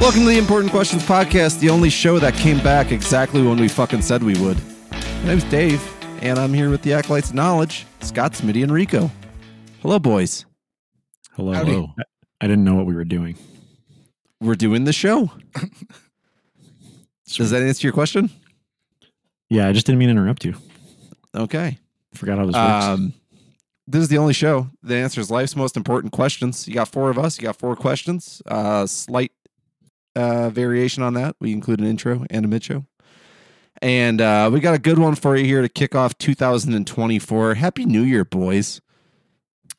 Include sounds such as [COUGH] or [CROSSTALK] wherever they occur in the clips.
Welcome to the Important Questions Podcast, the only show that came back exactly when we fucking said we would. My name's Dave, and I'm here with the Acolytes of Knowledge, Scott, Smitty, and Rico. Hello, boys. Hello. Howdy. I, I didn't know what we were doing. We're doing the show. Does that answer your question? Yeah, I just didn't mean to interrupt you. Okay. Forgot how this works. Um, this is the only show that answers life's most important questions. You got four of us. You got four questions. Uh, slight uh, variation on that. We include an intro and a mid show. And uh, we got a good one for you here to kick off 2024. Happy New Year, boys.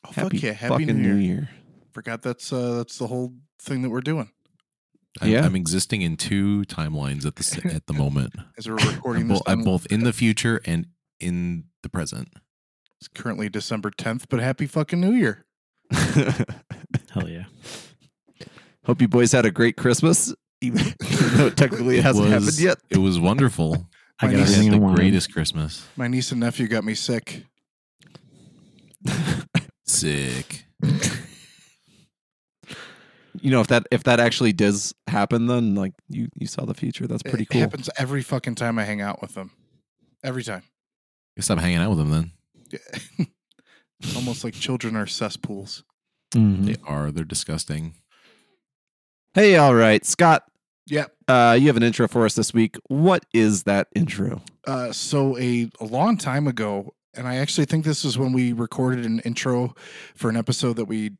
Oh, Happy, fuck yeah! Happy fucking New Year. New Year. Forgot that's uh that's the whole thing that we're doing I'm, Yeah. I'm existing in two timelines at the at the moment. [LAUGHS] as we're recording I'm, this. bo- I'm both in the future and in the present. It's currently December 10th, but happy fucking New Year. [LAUGHS] Hell yeah. Hope you boys had a great Christmas, [LAUGHS] [LAUGHS] even though technically it hasn't happened was- yet. It was wonderful. [LAUGHS] I My got niece- had the wanted. greatest Christmas. My niece and nephew got me sick. Sick. You know, if that if that actually does happen, then like you you saw the future. That's pretty it cool. It happens every fucking time I hang out with them. Every time. Guess I'm hanging out with them then. Yeah. It's almost like children are cesspools. Mhm. They are. They're disgusting. Hey, all right, Scott. Yep. Uh, you have an intro for us this week. What is that intro? Uh, so a, a long time ago, and I actually think this is when we recorded an intro for an episode that we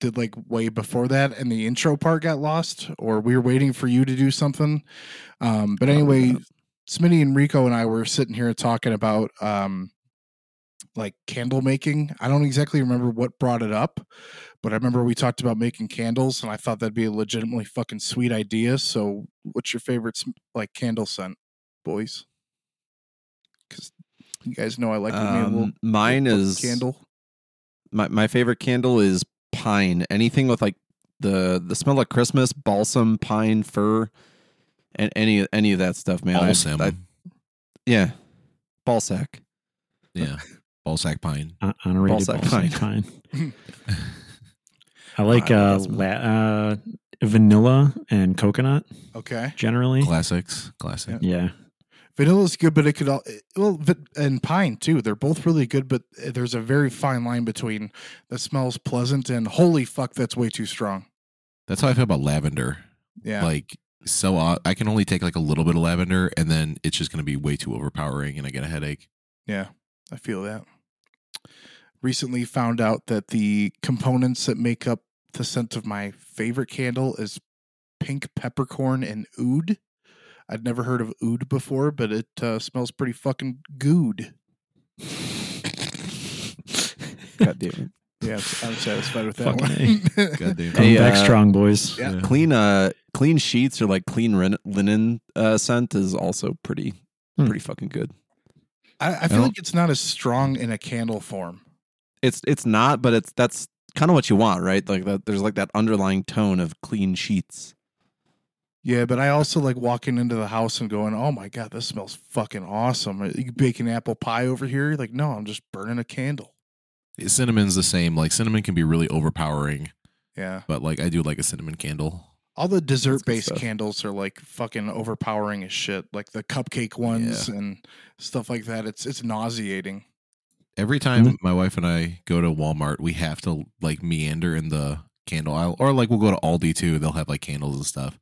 did like way before that, and the intro part got lost, or we were waiting for you to do something. Um, but anyway, Smitty and Rico and I were sitting here talking about um, like candle making. I don't exactly remember what brought it up, but I remember we talked about making candles, and I thought that'd be a legitimately fucking sweet idea. So, what's your favorite like candle scent, boys? Because you guys know I like to make a little Um, mine little is candle. My my favorite candle is pine. Anything with like the the smell of Christmas, balsam, pine, fir, and any any of that stuff, man. Balsam. I- yeah, balsac. yeah. Ballsack pine. Uh, honorated Balsac balsac pine. pine. [LAUGHS] [LAUGHS] [LAUGHS] I like uh, la- uh, vanilla and coconut Okay, generally. Classics. Classic. Yeah. vanilla's good, but it could all well, vi- and pine too. They're both really good, but eh, there's a very fine line between that smells pleasant and holy fuck, that's way too strong. That's how I feel about lavender. Yeah, Like so, uh, I can only take like a little bit of lavender, and then it's just going to be way too overpowering, and I get a headache. Yeah, I feel that. Recently found out that the components that make up the scent of my favorite candle is pink peppercorn and oud. I'd never heard of oud before, but it uh, smells pretty fucking good. God damn it. Yeah, I'm satisfied with that Fucking one. [LAUGHS] God damn. Coming Hey, back uh, strong, boys. Yeah. Clean uh clean sheets or like clean rin- linen uh, scent is also pretty Hmm. pretty fucking good. I, I feel don't- like it's not as strong in a candle form. It's it's not, but it's that's kind of what you want, right? Like that. There's like that underlying tone of clean sheets. Yeah, but I also like walking into the house and going, "Oh my god, this smells fucking awesome!" Are you baking apple pie over here? You're Like, no, I'm just burning a candle. Cinnamon's the same. Like cinnamon can be really overpowering, Yeah, but like I do like a cinnamon candle. all the dessert-based candles are like fucking overpowering as shit. Like the cupcake ones and stuff like that. It's it's nauseating. Every time Mhm. my wife and I go to Walmart, we have to like meander in the candle aisle, or like we'll go to Aldi too. They'll have like candles and stuff.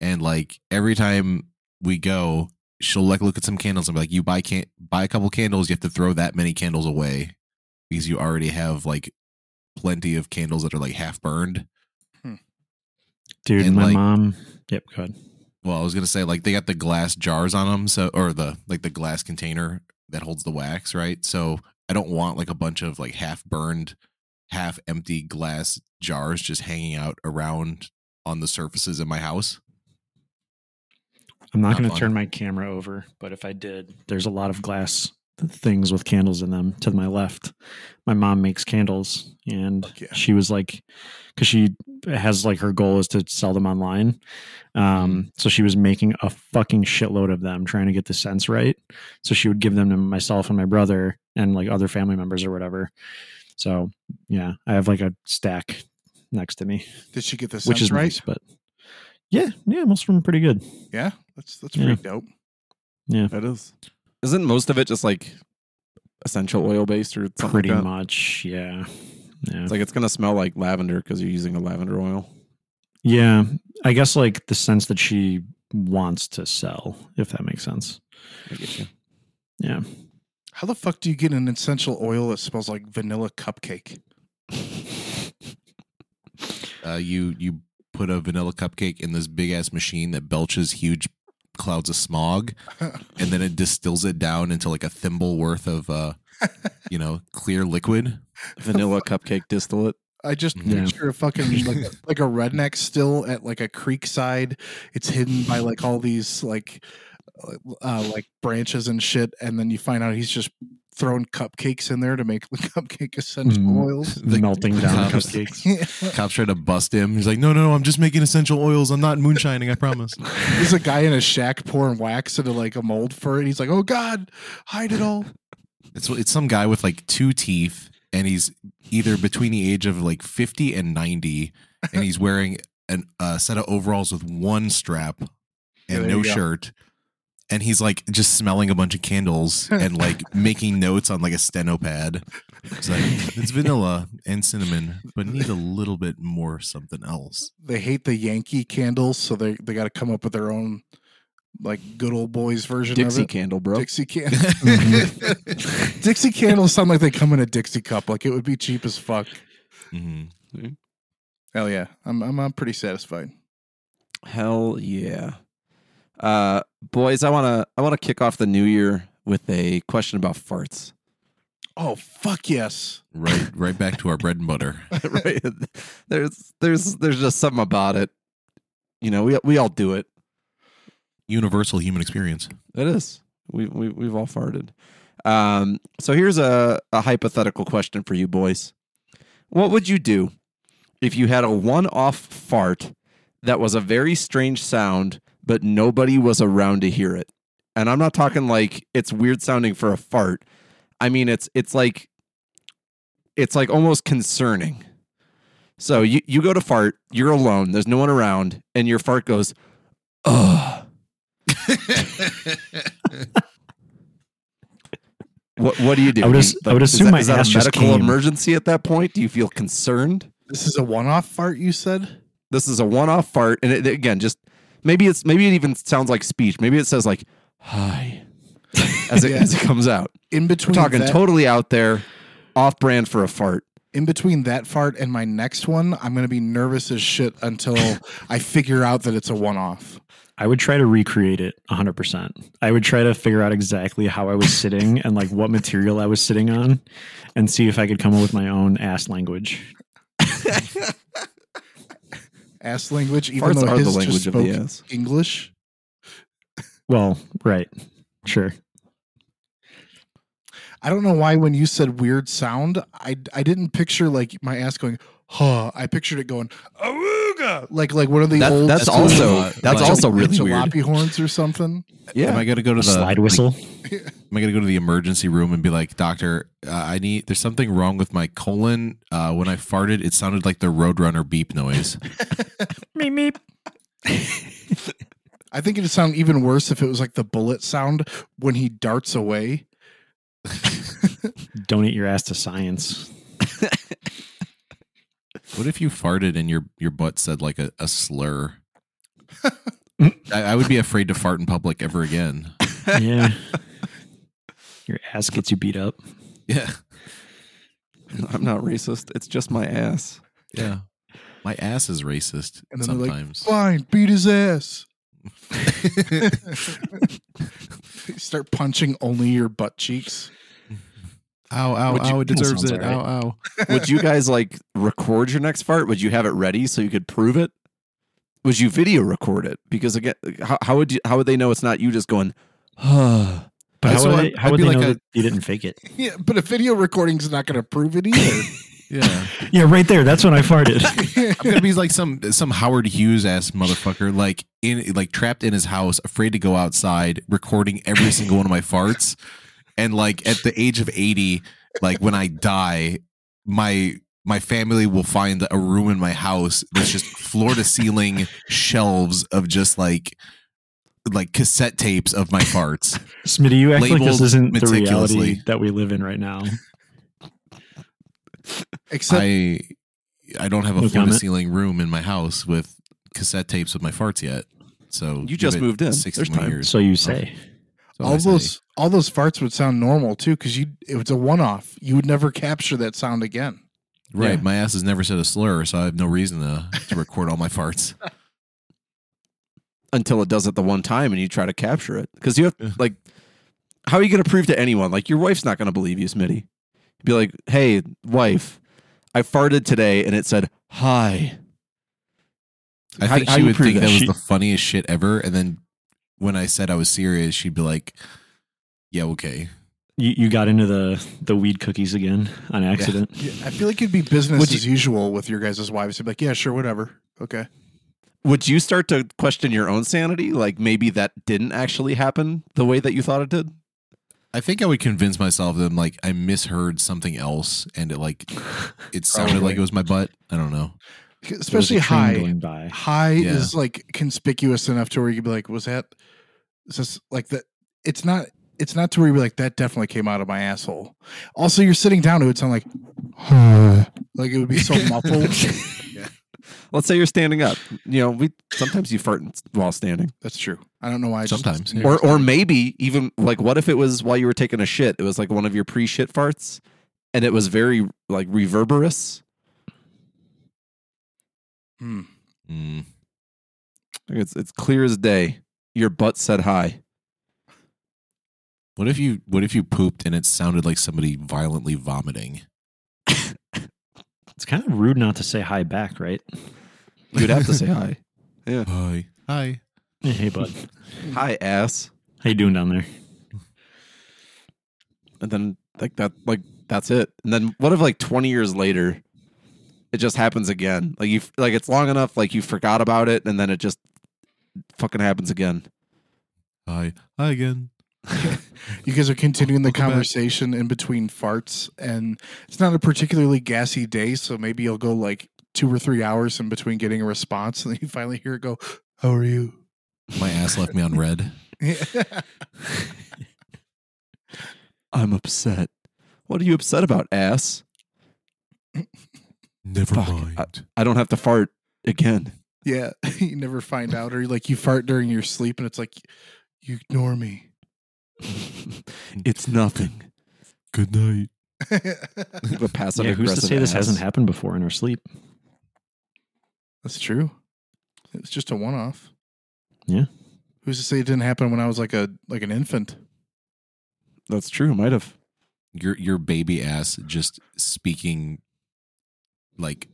And like every time we go, she'll like look at some candles and be like, "You buy can buy a couple candles, you have to throw that many candles away because you already have like plenty of candles that are like half burned." Dude, and, my like- mom. Yep, go ahead. Well, I was gonna say like they got the glass jars on them, so or the like the glass container that holds the wax, right? So I don't want like a bunch of like half burned, half empty glass jars just hanging out around on the surfaces in my house. I'm not Not going to turn my camera over, but if I did, there's a lot of glass things with candles in them to my left. My mom makes candles, and yeah. she was like, because she has like her goal is to sell them online. Um, so she was making a fucking shitload of them, trying to get the sense right. So she would give them to myself and my brother and like other family members or whatever. So yeah, I have like a stack next to me, Did she get the which is right? nice, but Yeah, yeah, most of them are pretty good. Yeah, that's that's Yeah. pretty dope. Yeah, that is. Isn't most of it just like essential oil based or something pretty like that? much, yeah. Yeah. It's like it's gonna smell like lavender because you're using a lavender oil. yeah. I guess like the sense that she wants to sell, if that makes sense. I get you. Yeah. How the fuck do you get an essential oil that smells like vanilla cupcake? Uh, you you put a vanilla cupcake in this big ass machine that belches huge clouds of smog, [LAUGHS] and then it distills it down into like a thimble worth of uh, [LAUGHS] you know, clear liquid. Vanilla cupcake distillate. I just Yeah. picture a fucking like a, [LAUGHS] like a redneck still at like a creek side. It's hidden by like all these like uh, like branches and shit, and then you find out he's just throwing cupcakes in there to make the [LAUGHS] cupcake essential Mm. oils. The- [LAUGHS] Melting the down cops- cupcakes. [LAUGHS] Cops try to bust him. He's like, no, no, no, I'm just making essential oils. I'm not moonshining. I promise. There's a guy in a shack pouring wax into like a mold for it. He's like, "Oh God, hide it all." It's it's some guy with like two teeth, and he's either between the age of like 50 and 90, and he's wearing an, a set of overalls with one strap and there no shirt. go. Shirt. And he's like just smelling a bunch of candles and like [LAUGHS] making notes on like a steno pad. It's like it's vanilla and cinnamon, but need a little bit more something else. They hate the Yankee candles, so they they got to come up with their own like good old boys version Dixie of it. candle, bro. Dixie can [LAUGHS] [LAUGHS] Dixie candles sound like they come in a Dixie cup. Like it would be cheap as fuck. Mhm. Hell yeah, I'm I'm, I'm pretty satisfied. Hell yeah. Uh boys, I wanna I wanna kick off the new year with a question about farts. Oh fuck yes. Right, right back to our bread and butter. [LAUGHS] right? There's there's there's just something about it. You know, we we all do it. Universal human experience. It is. We we we've all farted. Um, so here's a, a hypothetical question for you boys. What would you do if you had a one-off fart that was a very strange sound, but nobody was around to hear it? And I'm not talking like it's weird sounding for a fart. I mean it's it's like it's like almost concerning. So you, you go to fart, you're alone, there's no one around, and your fart goes, ugh. [LAUGHS] What what do you do? I would as- you- I would is assume that- my is that a medical came. emergency at that point? Do you feel concerned? This is a one-off fart. You said. This is a one-off fart, and it, again, just maybe it's maybe it even sounds like speech. Maybe it says like "hi" [LAUGHS] as it Yeah. as it comes out. In We're between talking that, totally out there, off-brand for a fart. in between that fart and my next one, I'm gonna be nervous as shit until [LAUGHS] I figure out that it's a one-off. I would try to recreate it 100%. I would try to figure out exactly how I was sitting and like what material I was sitting on and see if I could come up with my own ass language. [LAUGHS] Ass language, even Farts though his just language of the spoke. English. Well, right. Sure. I don't know why when you said weird sound, I I didn't picture like my ass going, huh. I pictured it going, awooga, like like one of the That- old that's school also that's like- also really weird. jalopy horns or something. Yeah, Am I gonna go to A the slide like, whistle. Am I gonna go to the emergency room and be like, Doctor, uh, I need. There's something wrong with my colon. Uh, when I farted, it sounded like the Roadrunner beep noise. [LAUGHS] meep, meep. I think it'd sound even worse if it was like the bullet sound when he darts away. Donate your ass to science. What if you farted and your your butt said like a, a slur? [LAUGHS] I, I would be afraid to fart in public ever again. Yeah. [LAUGHS] your ass gets you beat up. Yeah, [LAUGHS] I'm not racist. It's just my ass. yeah. My ass is racist And then they're like, sometimes. Fine, beat his ass. Start punching only your butt cheeks. Ow, ow, Would you- ow! It [LAUGHS] deserves it. alright. Ow, ow. [LAUGHS] Would you guys like record your next fart? Would you have it ready so you could prove it? Would you video record it? Because again, how, how would you? How would they know it's not you just going? "Huh." [SIGHS] But how So would, I'd- they, how I'd they like know a- that you didn't fake it? [LAUGHS] Yeah, but a video recording's not going to prove it either. Yeah, Yeah, right there. That's when I farted. I'm gonna be like some some Howard Hughes ass motherfucker, like in like trapped in his house, afraid to go outside, recording every single one of my farts, and like at the age of eighty, like when I die, my my family will find a room in my house that's just floor to ceiling shelves of just like like cassette tapes of my farts. Smitty, you act like this isn't the meticulously. reality that we live in right now. Except I I don't have a No floor to ceiling room in my house with cassette tapes of my farts yet. So You just moved in. 60 There's more years. So you say. So all those all those farts would sound normal too, because you it was a one off. You would never capture that sound again. right. Yeah. My ass has never said a slur, so I have no reason to, to record all my farts. [LAUGHS] until it does it the one time and you try to capture it. Because you have like, how are you going to prove to anyone? Like your wife's not going to believe you, Smitty. Be like, hey, wife, I farted today and it said hi. I How- think how she you would think that? that was She- the funniest shit ever, and then when I said I was serious, she'd be like, "Yeah, okay." You, you got into the, the weed cookies again on accident. Yeah, I feel like it'd be business Would as usual with your guys' wives. You'd be like, yeah, sure, whatever. Okay. Would you start to question your own sanity? Like maybe that didn't actually happen the way that you thought it did? I think I would convince myself that like I misheard something else, and it like it [LAUGHS] sounded like it was my butt. I don't know. There was a Especially train high. going by. High Yeah. is like conspicuous enough to where you could be like, was that this like that it's not it's not to where you're like, that definitely came out of my asshole. Also, you're sitting down, it would sound like [SIGHS] like it would be so [LAUGHS] muffled. yeah. Let's say you're standing up. You know, we sometimes you fart while standing. That's true. I don't know why I Sometimes. Or or maybe even like what if it was while you were taking a shit? It was like one of your pre-shit farts and it was very like reverberous. Hmm. Mm. It's it's clear as day. Your butt said hi. What if you What if you pooped and it sounded like somebody violently vomiting? It's kind of rude not to say hi back, right? You'd have to say hi. [LAUGHS] Yeah. Hi, hi. Hey, bud. Hi, ass. How you doing down there? And then like that like that's it. And then what if like 20 years later it just happens again? Like you like it's long enough like you forgot about it and then it just fucking happens again. Hi, hi again. [LAUGHS] You guys are continuing the Welcome back. conversation in between farts, and it's not a particularly gassy day, so maybe you'll go like two or three hours in between getting a response, [LAUGHS] and then you finally hear it go, "How are you?" My ass left me on red. [LAUGHS] I'm upset. What are you upset about, ass? Never Fuck, mind. I don't have to fart again. Yeah, [LAUGHS] you never find out, or like you fart during your sleep, and it's like you ignore me. [LAUGHS] it's nothing. Good night. [LAUGHS] The passive yeah, who's to aggressive say this ass. hasn't happened before in our sleep? That's true. It's just a one-off. Yeah. Who's to say it didn't happen when I was like a like an infant? That's true. Might have. Your your baby ass just speaking like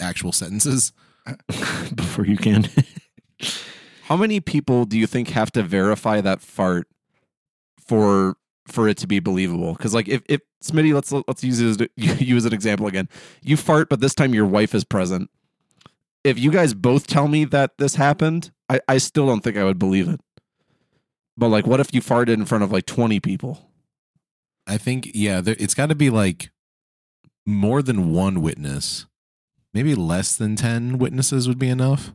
actual sentences. [LAUGHS] before you can. [LAUGHS] How many people do you think have to verify that fart for for it to be believable? Because like if if Smitty, let's let's use it as, [LAUGHS] you as an example again. You fart, but this time your wife is present. If you guys both tell me that this happened, I, I still don't think I would believe it. But like, what if you farted in front of like twenty people? I think yeah, there, it's got to be like more than one witness. Maybe less than 10 witnesses would be enough.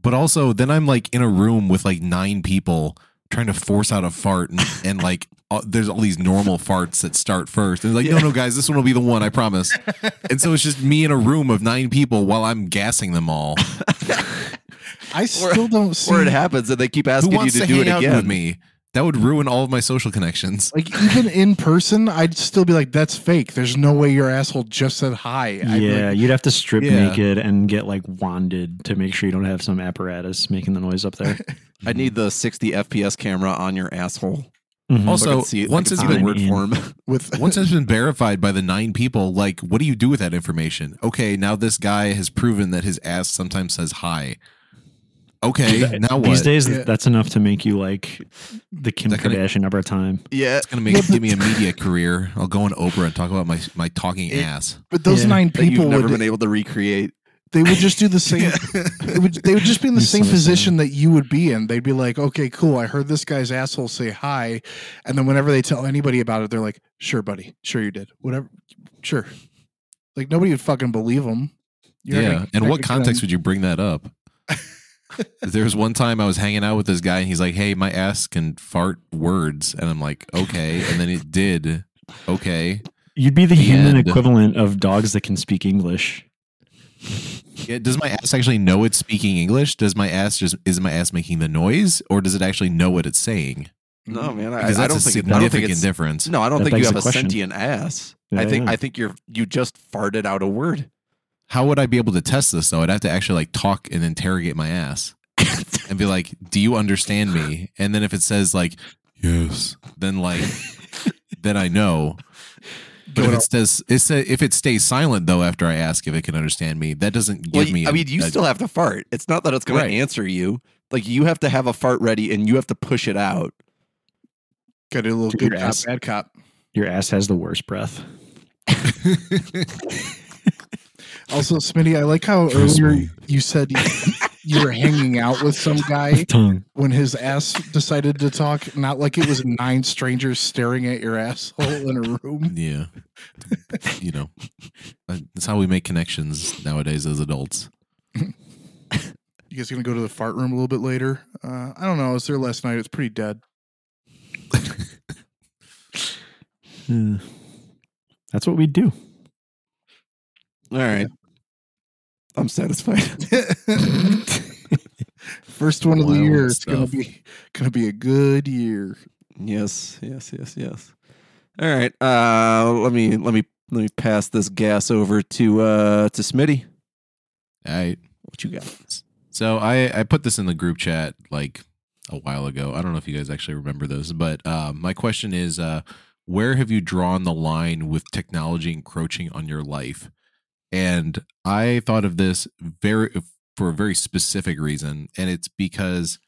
But also then I'm like in a room with like 9 people trying to force out a fart and, [LAUGHS] and like uh, there's all these normal farts that start first. And like no no guys, this one will be the one, I promise. [LAUGHS] and so it's just me in a room of 9 people while I'm gassing them all. [LAUGHS] I still don't see. Or it happens and they keep asking you to, to, do hang it out again. with me? That would ruin all of my social connections. Like even in person, I'd still be like, "That's fake." There's no way your asshole just said hi. I'd yeah, like, you'd have to strip Yeah. naked and get like wanded to make sure you don't have some apparatus making the noise up there. [LAUGHS] I need the 60 FPS camera on your asshole. Mhm. Also, so I see, once I it's can see the been word in- form. [LAUGHS] with Once it's been verified by the nine people, like, what do you do with that information? Okay, now this guy has proven that his ass sometimes says hi. Okay, now what? These days, Yeah. that's enough to make you like the Kim That kinda- Kardashian of our time. yeah, it's gonna make Yeah, give me a media career. I'll go on Oprah and talk about my my talking It- ass. but those Yeah. nine that you've people never would been able to recreate. they would just do the [LAUGHS] same. it would, they would just be in the You're same so position that you would be in. They'd be like, "Okay, cool. I heard this guy's asshole say hi," and then whenever they tell anybody about it, they're like, "Sure, buddy. Sure, you did. Whatever. Sure." Like nobody would fucking believe him. yeah. And what context would you bring that up? [LAUGHS] there was one time I was hanging out with this guy and he's like, Hey, my ass can fart words. And I'm like, Okay. And then it did. Okay. You'd be the The human equivalent of dogs that can speak English. Yeah, does my ass actually know it's speaking English? Does my ass just is my ass making the noise, or does it actually know what it's saying? No, man. I, Because I that's don't a think it, I don't think significant it's difference. no. I don't That think you have the a question. sentient ass. I think yeah. I think you're you just farted out a word. How would I be able to test this though? I'd have to actually like talk and interrogate my ass [LAUGHS] and be like, "Do you understand me?" And then if it says like, "Yes," then like, then I know. But if it says it say, if it stays silent though after I ask if it can understand me, that doesn't give Well, me. I a- mean, you a- still have to fart. It's not that it's going Right. to answer you. Like you have to have a fart ready, and you have to push it out. Got a little Dude, good your cop, ass- bad cop. Your ass has the worst breath. [LAUGHS] Also, Smitty, I like how Trust earlier me. you said you, you were hanging out with some [LAUGHS] guy Tongue. when his ass decided to talk. Not like it was nine strangers staring at your asshole in a room. yeah, you know, that's how we make connections nowadays as adults. [LAUGHS] You guys gonna go to the fart room a little bit later? Uh, I don't know. I was there last night. It's pretty dead. Uh, [LAUGHS] that's what we do. All right, I'm satisfied. [LAUGHS] First one of the Wild year. It's gonna stuff. be gonna be a good year. yes, yes, yes, yes. All right. Uh, let me let me let me pass this gas over to uh to Smitty. All right. What you got? So I I put this in the group chat like a while ago. I don't know if you guys actually remember this, but uh, my question is, uh, where have you drawn the line with technology encroaching on your life? And I thought of this very for a very specific reason, and it's because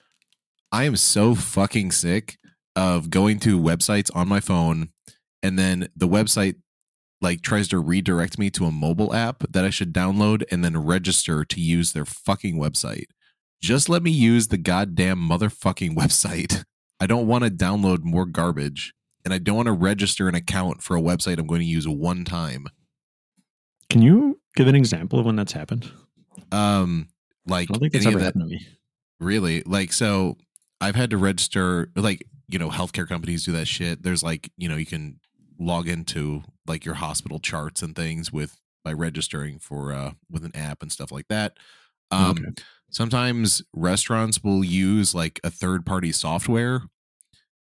I am so fucking sick of going to websites on my phone, and then the website like tries to redirect me to a mobile app that I should download and then register to use their fucking website. Just let me use the goddamn motherfucking [LAUGHS] website. I don't want to download more garbage and I don't want to register an account for a website I'm going to use one time. Can you give an example of when that's happened? Um like I don't think that's ever of that happened to me. Really? Like, so I've had to register, like, you know, healthcare companies do that shit. There's like, you know, you can log into like your hospital charts and things with by registering for uh with an app and stuff like that. Um Okay. sometimes restaurants will use like a third party software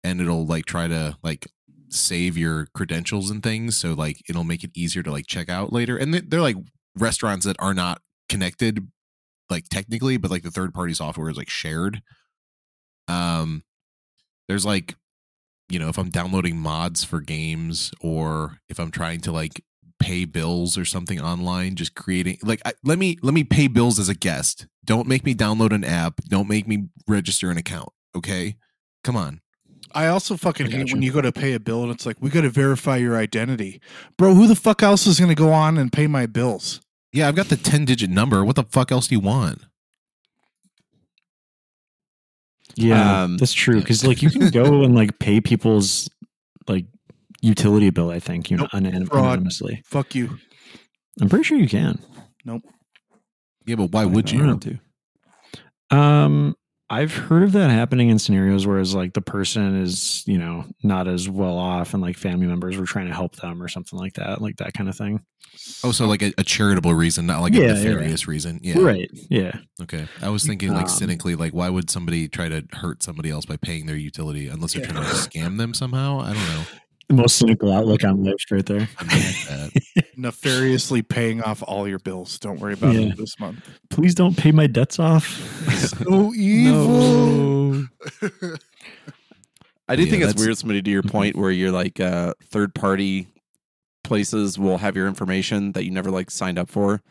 and it'll like try to like save your credentials and things so like it'll make it easier to like check out later and they- they're like restaurants that are not connected like technically but like the third party software is like shared. Um there's like you know if i'm downloading mods for games or if i'm trying to like pay bills or something online just creating like I, let me let me pay bills as a guest. Don't make me download an app. Don't make me register an account okay? Come on I also fucking I hate gotcha. when you go to pay a bill and it's like we got to verify your identity, bro. Who the fuck else is gonna go on and pay my bills? yeah i've got the 10 digit number what the fuck else do you want Yeah, Um, that's true. Because like you can go [LAUGHS] and like pay people's like utility bill. I think you know Nope. anon- Fraud. anonymously. Fuck you. I'm pretty sure you can. Nope. Yeah but why would you don't to? Um, I've heard of that happening in scenarios where it's like the person is you know not as well off, and like family members were trying to help them or something like that, like that kind of thing. oh so like a, a charitable reason not like Yeah, a yeah, nefarious reason yeah Right? Yeah. Okay. I was thinking like Um, cynically, like why would somebody try to hurt somebody else by paying their utility unless they're Yeah. trying to scam them somehow? I don't know. The most cynical outlook on life, right there. [LAUGHS] I like that. Nefariously paying off all your bills. Don't worry about Yeah. it this month. Please don't pay my debts off. So [LAUGHS] evil. I do Yeah, think it's weird, somebody to your point, where you're like uh, third party places will have your information that you never like signed up for.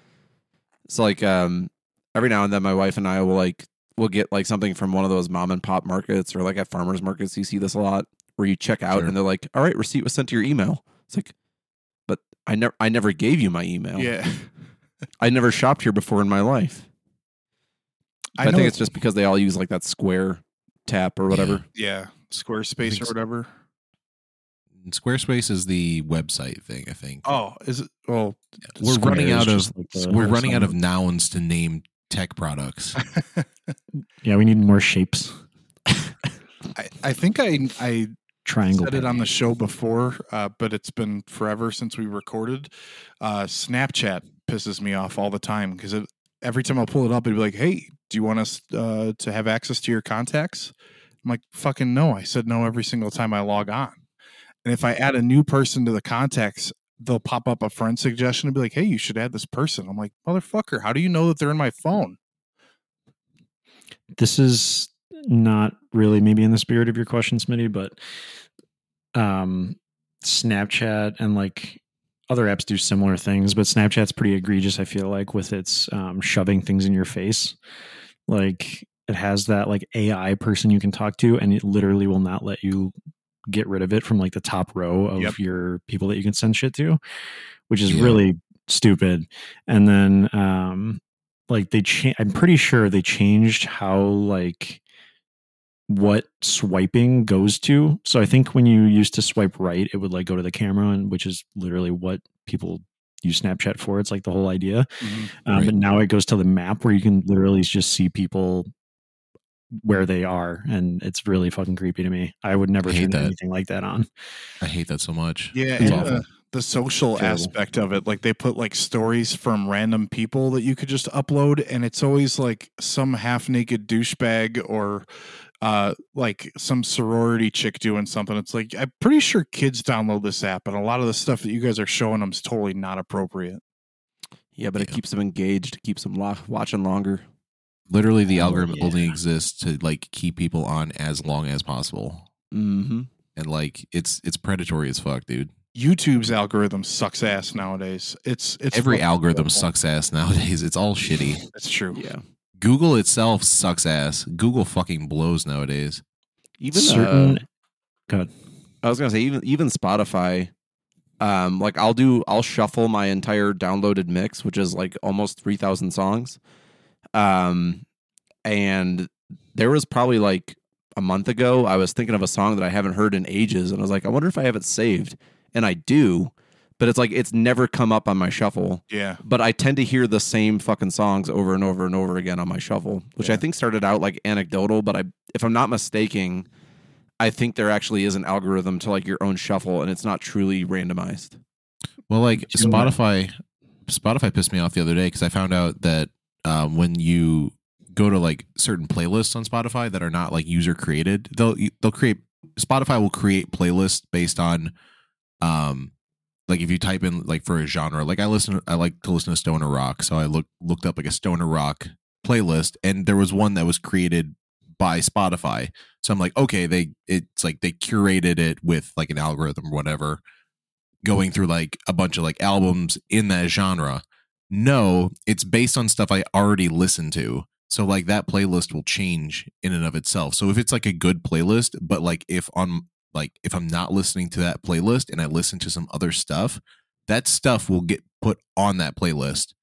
So like um, every now and then, my wife and I will like we'll get like something from one of those mom and pop markets or like at farmers markets. You see this a lot where you check out Sure. and they're like, "All right, receipt was sent to your email." It's like, but I never I never gave you my email. yeah. I never shopped here before in my life. I, I, think it's just because they all use like that square tap or whatever. [CLEARS THROAT] yeah, Squarespace or whatever. Squarespace is the website thing, I think. Oh, is it? Well, we're Square running out of like the we're whole running out of nouns to name tech products. [LAUGHS] Yeah, we need more shapes. I, I think I I Triangle. said it on the show before, uh, but it's been forever since we recorded. Uh, Snapchat pisses me off all the time because every time I pull it up, it'd be like, "Hey, do you want us uh, to have access to your contacts?" I'm like, "Fucking no!" I said no every single time I log on. And if I add a new person to the contacts, they'll pop up a friend suggestion and be like, "Hey, you should add this person." I'm like, "Motherfucker, how do you know that they're in my phone?" this is not really maybe in the spirit of your question, Smitty, but um, Snapchat and like other apps do similar things, but Snapchat's pretty egregious. I feel like with its um, shoving things in your face, like it has that like AI person you can talk to, and it literally will not let you get rid of it from like the top row of Yep. your people that you can send shit to, which is Yeah. really stupid. And then um like they cha- I'm pretty sure they changed how like what swiping goes to. So I think when you used to swipe right, it would like go to the camera, and which is literally what people use Snapchat for. It's like the whole idea. Um, Right. But now it goes to the map where you can literally just see people where they are, and it's really fucking creepy to me. I would never I hate turn that. anything like that on. I hate that so much. Yeah, It's and awful. the, the social aspect of it, like they put like stories from random people that you could just upload, and it's always like some half naked douchebag or uh like some sorority chick doing something. It's like I'm pretty sure kids download this app, and a lot of the stuff that you guys are showing them is totally not appropriate. Yeah, but it keeps them engaged, it keeps them lo- watching longer. Literally, the Oh, algorithm yeah. only exists to like keep people on as long as possible, Mm-hmm. and like it's it's predatory as fuck, dude. YouTube's algorithm sucks ass nowadays. It's it's Every algorithm horrible. sucks ass [LAUGHS] nowadays. It's all shitty. That's true. Yeah. Google itself sucks ass. Google fucking blows nowadays. Even Certain. uh, Go ahead. I was gonna say even even Spotify, um, like I'll do I'll shuffle my entire downloaded mix, which is like almost three thousand songs, um, and there was probably like a month ago I was thinking of a song that I haven't heard in ages, and I was like, I wonder if I have it saved, and I do, but it's like it's never come up on my shuffle. Yeah. But I tend to hear the same fucking songs over and over and over again on my shuffle, which I think started out like anecdotal, but I if I'm not mistaken, I think there actually is an algorithm to like your own shuffle and it's not truly randomized. Well, like Do you know what? Spotify, Spotify pissed me off the other day because I found out that um, when you go to like certain playlists on Spotify that are not like user created, they'll they'll create Spotify will create playlists based on, um, like if you type in like for a genre, like I listen, I like to listen to stoner rock, so I looked looked up like a stoner rock playlist, and there was one that was created by Spotify. So I'm like, okay, they it's like they curated it with like an algorithm or whatever going through like a bunch of like albums in that genre. No, it's based on stuff I already listened to. So like that playlist will change in and of itself. So if it's like a good playlist, but like if on like if I'm not listening to that playlist and I listen to some other stuff, that stuff will get put on that playlist.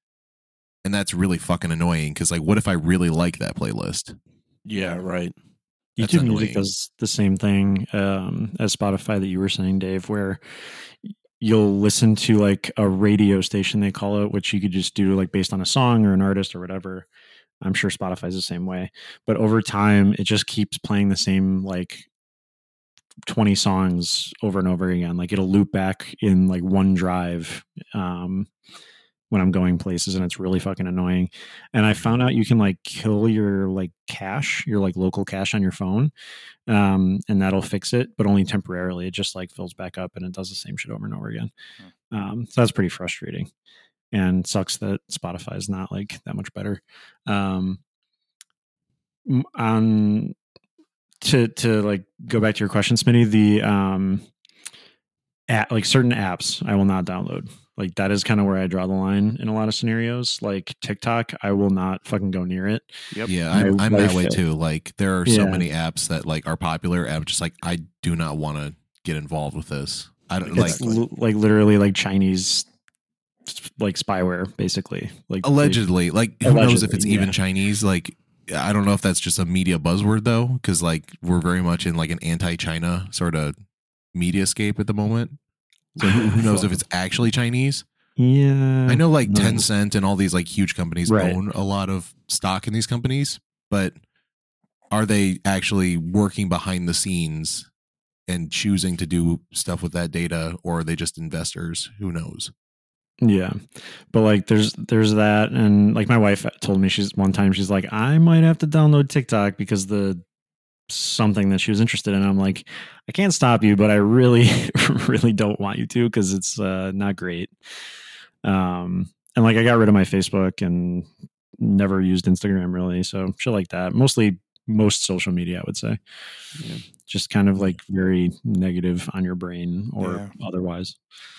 And that's really fucking annoying because like what if I really like that playlist? Yeah, right. That's YouTube Music annoying. does the same thing um, as Spotify that you were saying, Dave, where you'll listen to like a radio station they call it, which you could just do like based on a song or an artist or whatever. I'm sure Spotify's the same way, but over time it just keeps playing the same like 20 songs over and over again. Like it'll loop back in like one drive um, when I'm going places, and it's really fucking annoying. And I found out you can like kill your like cache, your like local cache on your phone, um, and that'll fix it, but only temporarily. It just like fills back up and it does the same shit over and over again. Um, so that's pretty frustrating, and sucks that Spotify is not like that much better. Um, on to to like go back to your question, Smitty, the um, at like certain apps I will not download. Like that is kind of where I draw the line in a lot of scenarios. Like TikTok, I will not fucking go near it. Yep. Yeah, I'm, I'm that wife- way too. Like there are so Yeah. many apps that like are popular. I'm just like I do not want to get involved with this. I don't It's like l- like literally like Chinese like spyware, basically. Like allegedly. Like who knows if Allegedly, it's even yeah. Chinese? Like I don't know if that's just a media buzzword though, because like we're very much in like an anti-China sort of Mediascape at the moment. So who, who knows if it's [LAUGHS] actually Chinese? Yeah. I know like no. Tencent and all these like huge companies Right. own a lot of stock in these companies, but are they actually working behind the scenes and choosing to do stuff with that data or are they just investors? Who knows? Yeah. But like there's there's that and like my wife told me she's one time she's like I might have to download TikTok because the something that she was interested in. I'm like I can't stop you, but I really [LAUGHS] really don't want you to cuz it's uh not great. Um and like I got rid of my Facebook and never used Instagram really. So shit like that. Mostly most social media I would say. Yeah. Just kind of like very negative on your brain or Yeah. otherwise.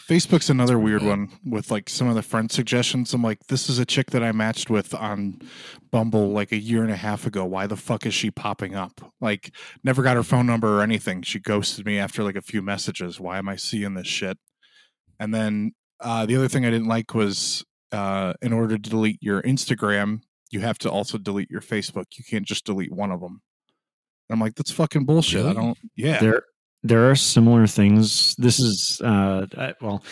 Facebook's another weird one with like some of the friend suggestions. I'm like, this is a chick that I matched with on Bumble like a year and a half ago. Why the fuck is she popping up? Like, never got her phone number or anything. She ghosted me after like a few messages. Why am I seeing this shit? And then uh, the other thing I didn't like was uh, in order to delete your Instagram, you have to also delete your Facebook. You can't just delete one of them. I'm like, that's fucking bullshit. I don't. Yeah. there there are similar things this is uh I- well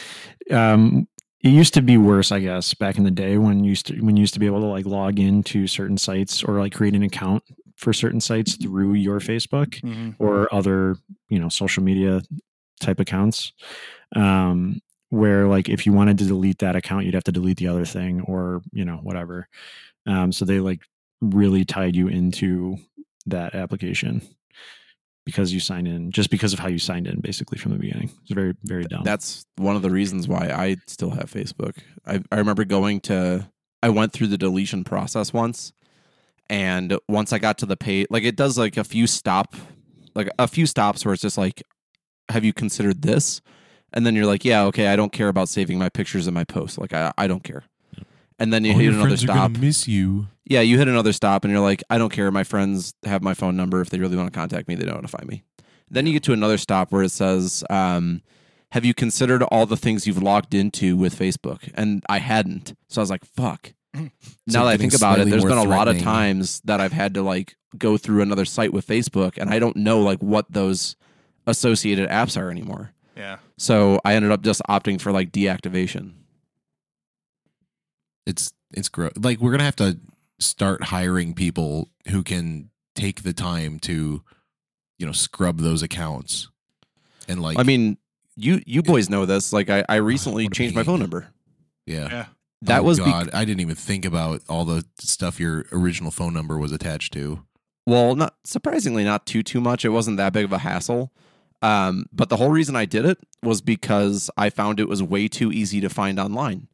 um it used to be worse i guess back in the day when you used to when you used to be able to like log into certain sites or like create an account for certain sites through your facebook Mhm. or other you know social media type accounts um where like if you wanted to delete that account you'd have to delete the other thing or you know whatever um so they like really tied you into that application because you signed in just because of how you signed in basically from the beginning it's very very dumb That's one of the reasons why I still have Facebook. I, I remember going to, I went through the deletion process once. And once I got to the page, like it does like a few stop, like a few stops where it's just like, have you considered this? And then you're like, yeah, okay, I don't care about saving my pictures and my posts. Like, I, I don't care. And then you All hit your another friends are gonna stop. miss you. Yeah, you hit another stop and you're like, I don't care. My friends have my phone number. If they really want to contact me, they know how to find me. Then you get to another stop where it says, um, Have you considered all the things you've logged into with Facebook? And I hadn't. So I was like, Fuck. [CLEARS THROAT] now that I getting think about it, slightly there's more been a lot of threatening. times that I've had to like go through another site with Facebook and I don't know like what those associated apps are anymore. Yeah. So I ended up just opting for like deactivation. It's it's gross. Like we're gonna have to start hiring people who can take the time to, you know, scrub those accounts. And like, I mean, you you boys know this. Like I, I recently what a changed my phone number. yeah, Yeah. That Oh, was bec- God. I didn't even think about all the stuff your original phone number was attached to. Well, not surprisingly, not too too much. It wasn't that big of a hassle. Um, but the whole reason I did it was because I found it was way too easy to find online.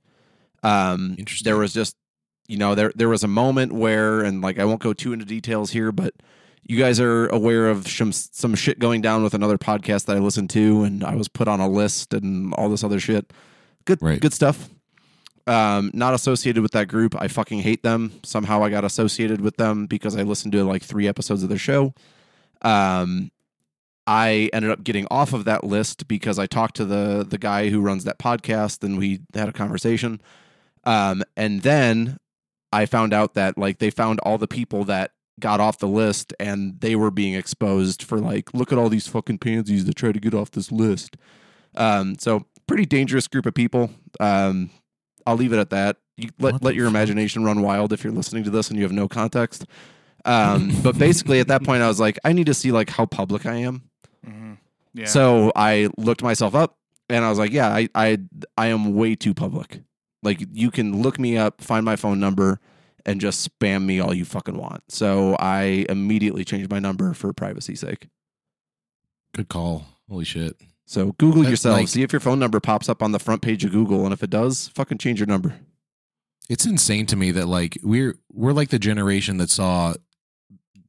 Um, Interesting. there was just, you know, there there was a moment where, and like I won't go too into details here, but you guys are aware of some some shit going down with another podcast that I listened to, and I was put on a list and all this other shit. Good, Right. good stuff. Um, not associated with that group. I fucking hate them. Somehow I got associated with them because I listened to like three episodes of their show. Um, I ended up getting off of that list because I talked to the the guy who runs that podcast and we had a conversation. Um, and then I found out that like they found all the people that got off the list and they were being exposed for like look at all these fucking pansies that try to get off this list. Um, so pretty dangerous group of people. Um, I'll leave it at that. You let What let your fuck? imagination run wild if you're listening to this and you have no context. Um, but basically at that point I was like, I need to see like how public I am. hmm Yeah. So I looked myself up and I was like, yeah, I, I I am way too public. Like you can look me up, find my phone number, and just spam me all you fucking want. So I immediately changed my number for privacy's sake. Good call. Holy shit. So Google That's yourself, like- see if your phone number pops up on the front page of Google, and if it does, fucking change your number. It's insane to me that like we're we're like the generation that saw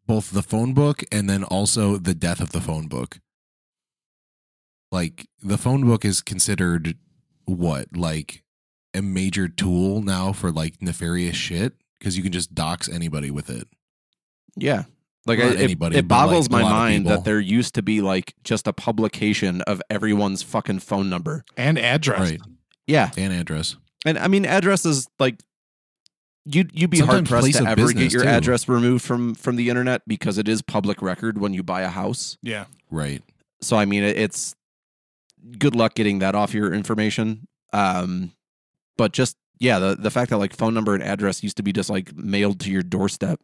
both the phone book and then also the death of the phone book. Like the phone book is considered what like a major tool now for like nefarious shit because you can just dox anybody with it. Yeah. Like I, it, anybody, it but, like, boggles a my mind that there used to be like just a publication of everyone's fucking phone number. and address. Right. Yeah. And address. And I mean, addresses like you'd you'd be hard pressed to ever get your too. address removed from from the internet because it is public record when you buy a house. Yeah. Right. So I mean, it, it's good luck getting that off your information. Um, but just yeah, the the fact that like phone number and address used to be just like mailed to your doorstep.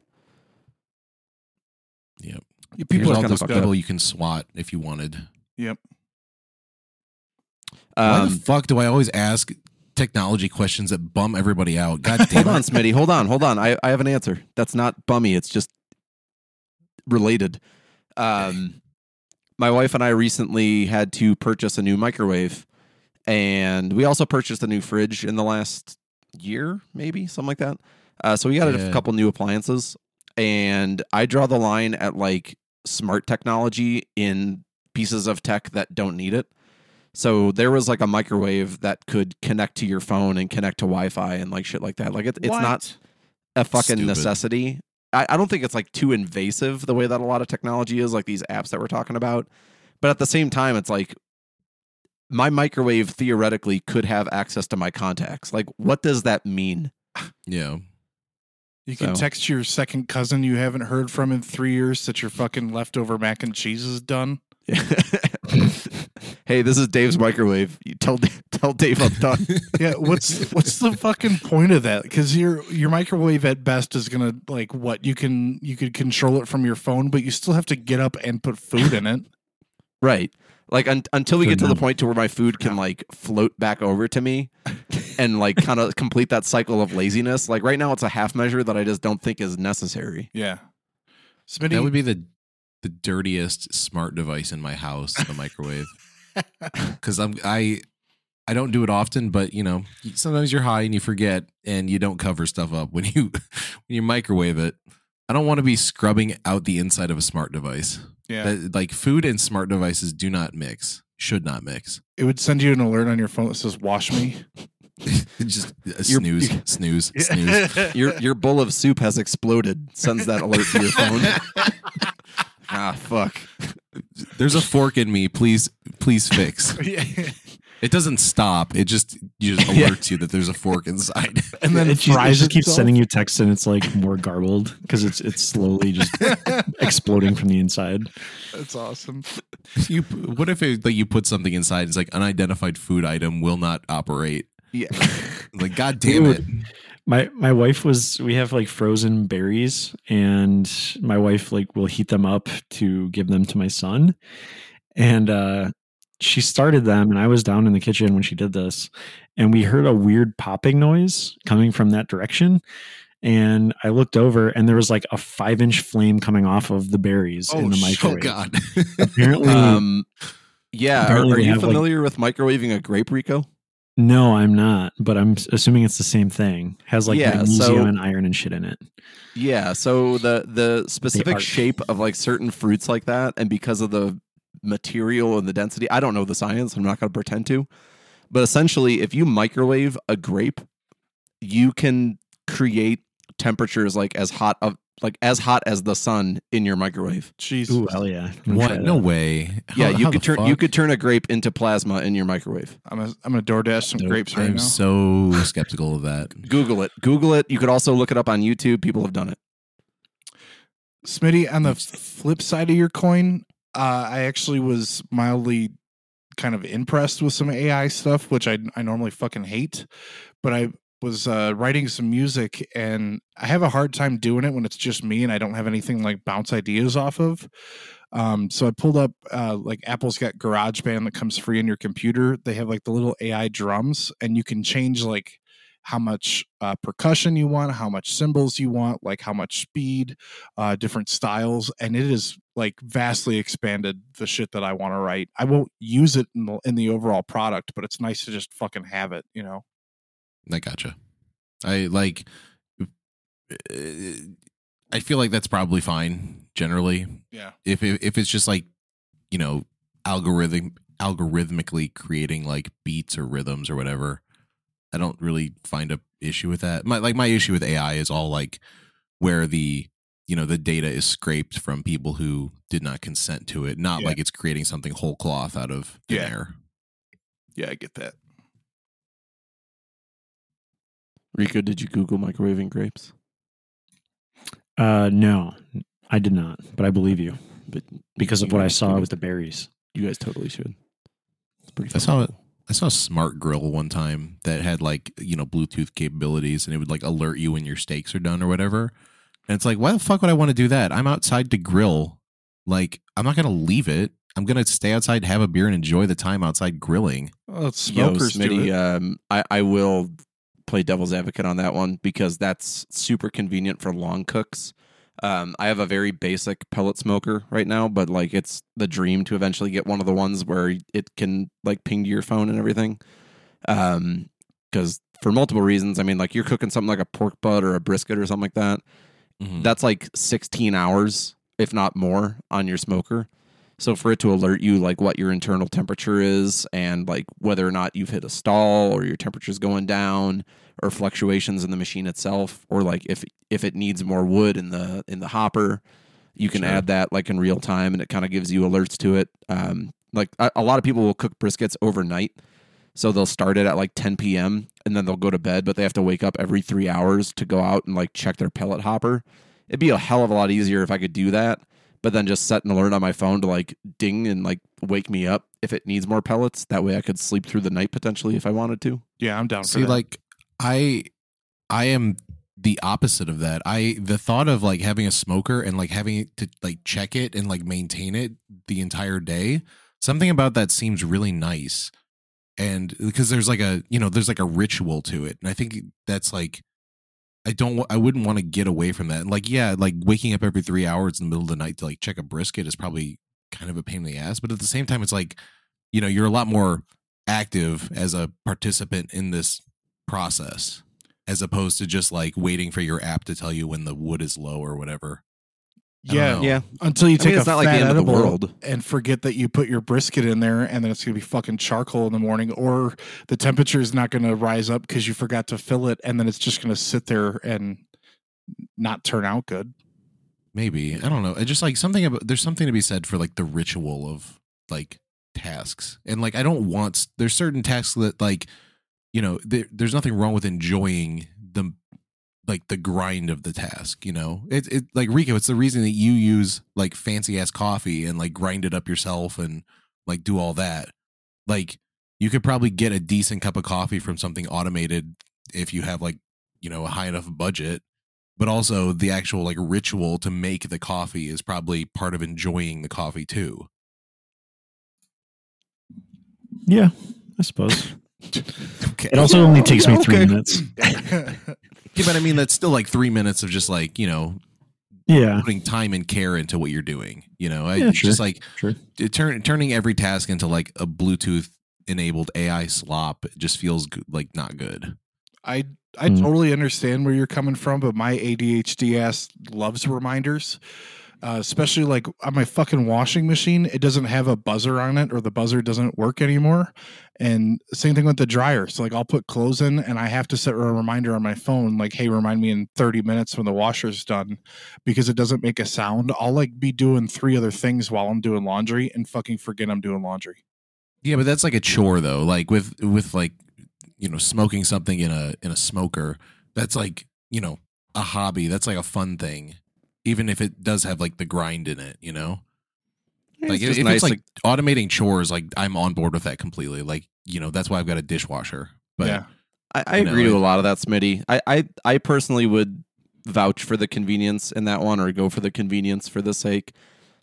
Yep. People Here's are all kinda those fucked up. people you can swat if you wanted. Yep. Why Um, the fuck do I always ask technology questions that bum everybody out? God [LAUGHS] damn hold on, it. Smitty. Hold on, hold on. I, I have an answer. That's not bummy. It's just related. Um, my wife and I recently had to purchase a new microwave, and we also purchased a new fridge in the last year, maybe something like that. Uh, so we got a couple new appliances, and I draw the line at like smart technology in pieces of tech that don't need it. So there was like a microwave that could connect to your phone and connect to Wi-Fi and like shit like that. Like it, it's not a fucking Stupid. necessity. I, I don't think it's like too invasive the way that a lot of technology is, like these apps that we're talking about. But at the same time, it's like my microwave theoretically could have access to my contacts. Like, what does that mean? Yeah. You can So- text your second cousin you haven't heard from in three years that your fucking leftover mac and cheese is done. [LAUGHS] hey, this is Dave's microwave. You tell [LAUGHS] tell Dave I'm done. [LAUGHS] Yeah, what's what's the fucking point of that? Because your your microwave at best is gonna like what you can you could control it from your phone, but you still have to get up and put food in it. Right. Like un- until we Good get to the point to where my food can like float back over to me [LAUGHS] and like kind of complete that cycle of laziness. Like right now it's a half measure that I just don't think is necessary. Yeah, Smitty, That would be the the dirtiest smart device in my house, the microwave. [LAUGHS] Because I'm I I don't do it often, but you know sometimes you're high and you forget, and you don't cover stuff up when you [LAUGHS] when you microwave it. I don't want to be scrubbing out the inside of a smart device. Yeah, That, like food and smart devices do not mix. Should not mix. it would send you an alert on your phone that says "Wash me." [LAUGHS] Just uh, [LAUGHS] You're- snooze, [LAUGHS] snooze, snooze. Your your bowl of soup has exploded. Sends that alert to your phone. ah, fuck. There's a fork in me. Please, please fix. Yeah. It doesn't stop. It just you just [LAUGHS] alerts you that there's a fork inside. [LAUGHS] and then it, just, fries just keeps sending you texts and it's like more garbled because it's it's slowly just [LAUGHS] exploding from the inside. That's awesome. you what if it, like you put something inside? It's like unidentified food item will not operate. Yeah. Like God damn it! My my wife was we have like frozen berries and my wife like will heat them up to give them to my son. And uh she started them and I was down in the kitchen when she did this and we heard a weird popping noise coming from that direction. And I looked over and there was like a five inch flame coming off of the berries in the microwave. Oh. God! Apparently, [LAUGHS] Um yeah, are, Apparently are they you have, like- familiar with microwaving a grape Rico? no, I'm not, but I'm assuming it's the same thing. Has like Yeah, magnesium so- and iron and shit in it. Yeah, so the the specific shape of like certain fruits like that, and because of the material and the density, I don't know the science. I'm not going to pretend to, but essentially, if you microwave a grape, you can create temperatures like as hot of like as hot as the sun in your microwave. Jesus. Ooh, hell yeah! I'm gonna try what? No that. way! yeah, you could the turn you could turn a grape into plasma in your microwave. I'm a, I'm gonna DoorDash some Nope. grapes right I'm now. so skeptical of that. [LAUGHS] Google it. Google it. You could also look it up on YouTube. People have done it. Smitty, on the mm. flip side of your coin, uh, I actually was mildly kind of impressed with some AI stuff, which I I normally fucking hate. But I was uh, writing some music, and I have a hard time doing it when it's just me and I don't have anything like bounce ideas off of. Um, so I pulled up uh, like Apple's got GarageBand that comes free in your computer. They have like the little AI drums, and you can change like how much uh, percussion you want, how much cymbals you want, like how much speed, uh, different styles, and it is like vastly expanded the shit that I want to write. I won't use it in the, in the overall product, but it's nice to just fucking have it, you know. I gotcha. I like. uh, I feel like that's probably fine generally. Yeah. If if, if it's just like, you know, algorithm algorithmically creating like beats or rhythms or whatever, I don't really find a issue with that. My like my issue with AI is all like where the you know the data is scraped from people who did not consent to it, not Yeah. like it's creating something whole cloth out of thin Yeah. air. Yeah, I get that. Rico, did you Google microwaving grapes? Uh, no, I did not, but I believe you But because of what I saw you with the berries. You guys totally should. pretty. I Fun. saw I saw a smart grill one time that had like you know Bluetooth capabilities, and it would like alert you when your steaks are done or whatever. And it's like, why the fuck would I want to do that? I'm outside to grill. Like, I'm not gonna leave it. I'm gonna stay outside, have a beer, and enjoy the time outside grilling. Well, it's Yo, smokers do Smitty, it. um, I, I will play devil's advocate on that one because that's super convenient for long cooks. Um, I have a very basic pellet smoker right now, but like it's the dream to eventually get one of the ones where it can like ping to your phone and everything. Um, because for multiple reasons, I mean, like you're cooking something like a pork butt or a brisket or something like that. Mhm. That's like 16 hours, if not more, on your smoker. So for it to alert you like what your internal temperature is and like whether or not you've hit a stall or your temperature's going down or fluctuations in the machine itself or like if if it needs more wood in the in the hopper, you can Sure. add that like in real time and it kind of gives you alerts to it. Um like a, a lot of people will cook briskets overnight. So they'll start it at like 10 p.m. and then they'll go to bed, but they have to wake up every three hours to go out and like check their pellet hopper. It'd be a hell of a lot easier if I could do that, but then just set an alert on my phone to like ding and like wake me up if it needs more pellets. That way I could sleep through the night potentially if I wanted to. yeah, I'm down for See, that. like I, I am the opposite of that. I the thought of like having a smoker and like having to like check it and like maintain it the entire day. Something about that seems really nice, and because there's like a you know there's like a ritual to it, and I think that's like. I don't. I wouldn't want to get away from that. Like, yeah, like waking up every three hours in the middle of the night to like check a brisket is probably kind of a pain in the ass. But at the same time, it's like, you know, you're a lot more active as a participant in this process as opposed to just like waiting for your app to tell you when the wood is low or whatever. I don't yeah. Yeah. until you I take mean, a it's not like the fat end of the edible world. and forget that you put your brisket in there, and then it's going to be fucking charcoal in the morning, or the temperature is not going to rise up because you forgot to fill it, and then it's just going to sit there and not turn out good. Maybe. I don't know. It's just like something about there's something to be said for like the ritual of like tasks. And like I don't want there's certain tasks that like you know, there, there's nothing wrong with enjoying the like the grind of the task, you know. It it like Rico, it's the reason that you use like fancy ass coffee and like grind it up yourself and like do all that. Like you could probably get a decent cup of coffee from something automated if you have like, you know, a high enough budget but also the actual like ritual to make the coffee is probably part of enjoying the coffee too. Yeah, I suppose. [LAUGHS] Okay. It also only takes me [LAUGHS] three minutes. [LAUGHS] Yeah, but I mean that's still like three minutes of just like you know Yeah, putting time and care into what you're doing. You know, I, Yeah, it's just like sure. turn, turning every task into like a Bluetooth enabled AI slop just feels good, like not good. I I Mm. totally understand where you're coming from, but my ADHD ass loves reminders. Uh, especially like on my fucking washing machine, it doesn't have a buzzer on it, or the buzzer doesn't work anymore. And same thing with the dryer. So like I'll put clothes in, and I have to set a reminder on my phone, like, "Hey, remind me in 30 minutes when the washer's done," because it doesn't make a sound. I'll like be doing three other things while I'm doing laundry, and fucking forget I'm doing laundry. Yeah, but that's like a chore though. Like with with like you know smoking something in a in a smoker, that's like you know a hobby. That's like a fun thing, even if it does have like the grind in it. You know, like it's if just if nice it's like automating chores, like I'm on board with that completely. Like you know that's why I've got a dishwasher. But yeah, I, I You know, agree to it- a lot of that, Smitty. I, I, I personally would vouch for the convenience in that one or go for the convenience for the sake.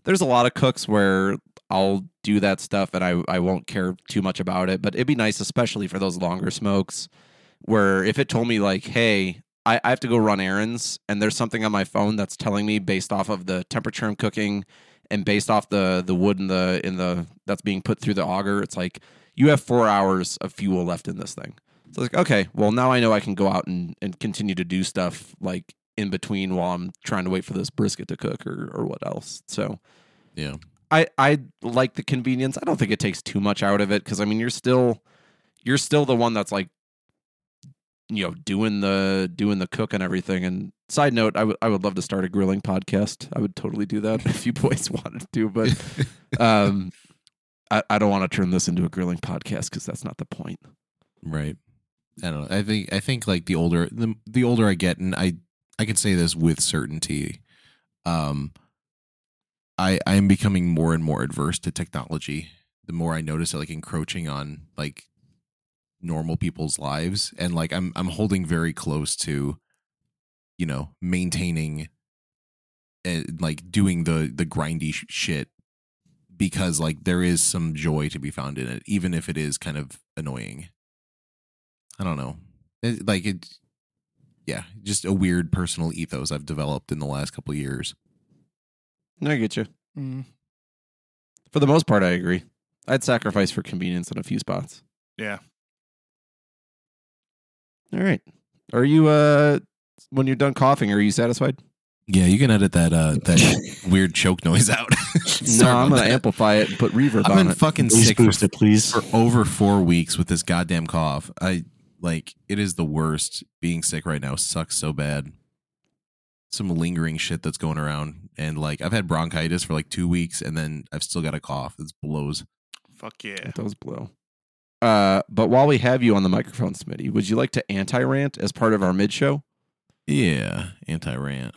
There's a lot of cooks where I'll do that stuff and I, I won't care too much about it, but it'd be nice, especially for those longer smokes, where if it told me, like, hey, I, I have to go run errands and there's something on my phone that's telling me based off of the temperature I'm cooking and based off the the wood in the in the that's being put through the auger, it's like you have four hours of fuel left in this thing. So it's like, okay, well now I know I can go out and, and continue to do stuff like in between while I'm trying to wait for this brisket to cook or, or what else. So yeah, I, I like the convenience. I don't think it takes too much out of it because I mean you're still you're still the one that's like you know doing the doing the cook and everything. And side note, I would I would love to start a grilling podcast. I would totally do that [LAUGHS] if you boys [LAUGHS] wanted to, but [LAUGHS] um, I, I don't want to turn this into a grilling podcast because that's not the point. right. I don't know. I think I think like the older the the older I get, and I I can say this with certainty. Um, I I am becoming more and more adverse to technology the more I notice it like encroaching on like normal people's lives and like I'm I'm holding very close to you know maintaining and like doing the the grindy sh- shit because like there is some joy to be found in it even if it is kind of annoying. I don't know. It, like it yeah, just a weird personal ethos I've developed in the last couple of years. I get you. Mm, For the most part, I agree. I'd sacrifice for convenience in a few spots. yeah. All right. Are you uh when you're done coughing, are you satisfied? Yeah, you can edit that uh that [LAUGHS] weird choke noise out. no, [LAUGHS] I'm gonna that. amplify it and put reverb I've on been it. fucking Please sick for, boost it, please. for over four weeks with this goddamn cough. I like it is the worst. Being sick right now sucks so bad. Some lingering shit that's going around, and like I've had bronchitis for like two weeks, and then I've still got a cough. It blows. Fuck yeah. It does blow. Uh, but while we have you on the microphone, Smitty, would you like to anti rant as part of our mid show? Yeah, anti rant.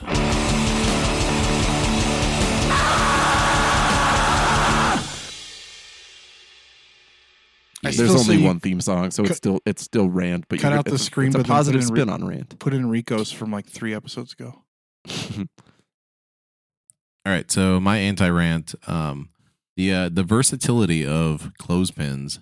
I There's only one theme song, so cut- it's still it's still rant. But cut you- out the it's a- scream, It's a but positive spin re- on rant. Put in Rico's from like three episodes ago. All right, so my anti rant, um, the uh, the versatility of clothespins.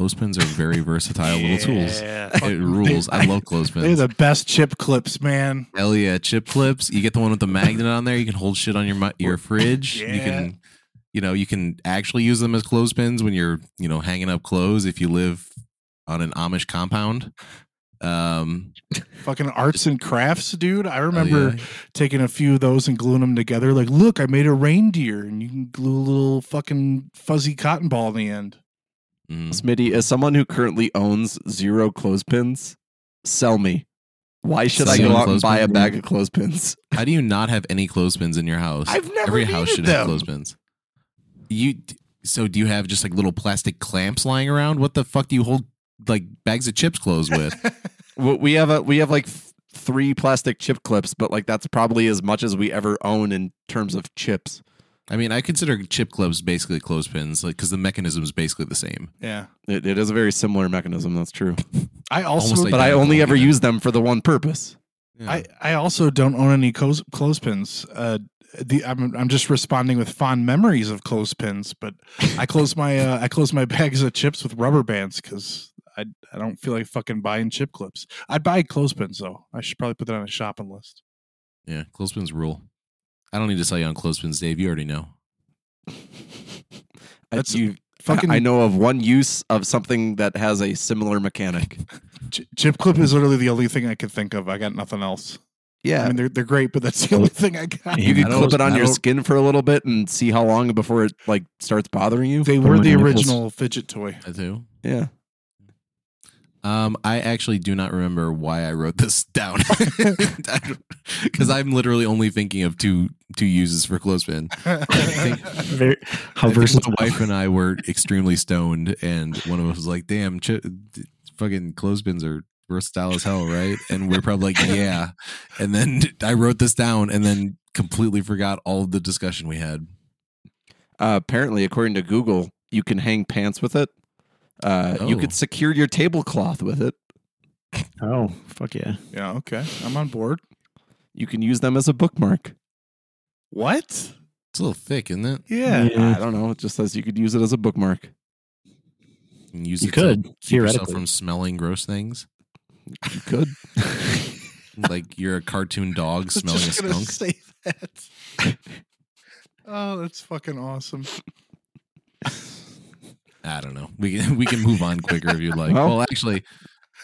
Clothespins are very [LAUGHS] versatile little tools. It rules. I love clothespins. They're the best chip clips, man. Hell yeah, chip clips. You get the one with the magnet on there. You can hold shit on your mi- your fridge. You Yeah. can, you know, you can actually use them as clothespins when you're, you know, hanging up clothes if you live on an Amish compound. Um, Fucking arts and crafts, dude. I hell remember yeah. taking a few of those and gluing them together. Like, look, I made a reindeer, and you can glue a little fucking fuzzy cotton ball in the end. Mhm. Smitty, as someone who currently owns zero clothespins, sell me. Why should I go out and buy a clothespins? bag of clothespins? [LAUGHS] How do you not have any clothespins in your house? I've never Every house needed should them. have clothespins. You so do you have just like little plastic clamps lying around? What the fuck do you hold like bags of chips clothes with? [LAUGHS] Well, we have a we have like th- three plastic chip clips, but like that's probably as much as we ever own in terms of chips. I mean, I consider chip clips basically clothespins, like because the mechanism is basically the same. yeah. It, it is a very similar mechanism. That's true. [LAUGHS] I also, Almost But I only ever yeah. use them for the one purpose. I, I also don't own any clothes, clothespins. Uh, the I'm I'm just responding with fond memories of clothespins, but I close my uh, I close my [LAUGHS] bags of chips with rubber bands because I I don't feel like fucking buying chip clips. I'd buy clothespins though. I should probably put that on a shopping list. yeah, clothespins rule. I don't need to sell you on clothespins, Dave. You already know. [LAUGHS] That's you, Fucking I know of one use of something that has a similar mechanic. [LAUGHS] chip clip is literally the only thing I could think of. I got nothing else. Yeah, I mean they're they're great, but that's the only thing I got. you Yeah, could clip it on your skin for a little bit and see how long before it like starts bothering you. They were the on your nipples. original fidget toy. I do. Yeah, Um, I actually do not remember why I wrote this [LAUGHS] down [LAUGHS] because I'm literally only thinking of two two uses for clothespin. [LAUGHS] Very, how versatile. my wife and I were extremely stoned, and one of us was like, "Damn, ch- fucking clothespins are versatile as hell, right?" And we're probably like, "Yeah." And then I wrote this down, and then completely forgot all of the discussion we had. uh, apparently, according to Google, you can hang pants with it. Uh, You Oh. could secure your tablecloth with it. Oh, fuck yeah. yeah, okay. I'm on board. You can use them as a bookmark. What? It's a little thick, isn't it? Yeah. I don't know. It just says you could use it as a bookmark. You, can use You it to could, keep yourself from smelling gross things. You could. [LAUGHS] [LAUGHS] like you're a cartoon dog [LAUGHS] smelling a just gonna skunk. say that. oh, that's fucking awesome. I don't know. We can [LAUGHS] we can move on quicker if you like. Well- well, actually,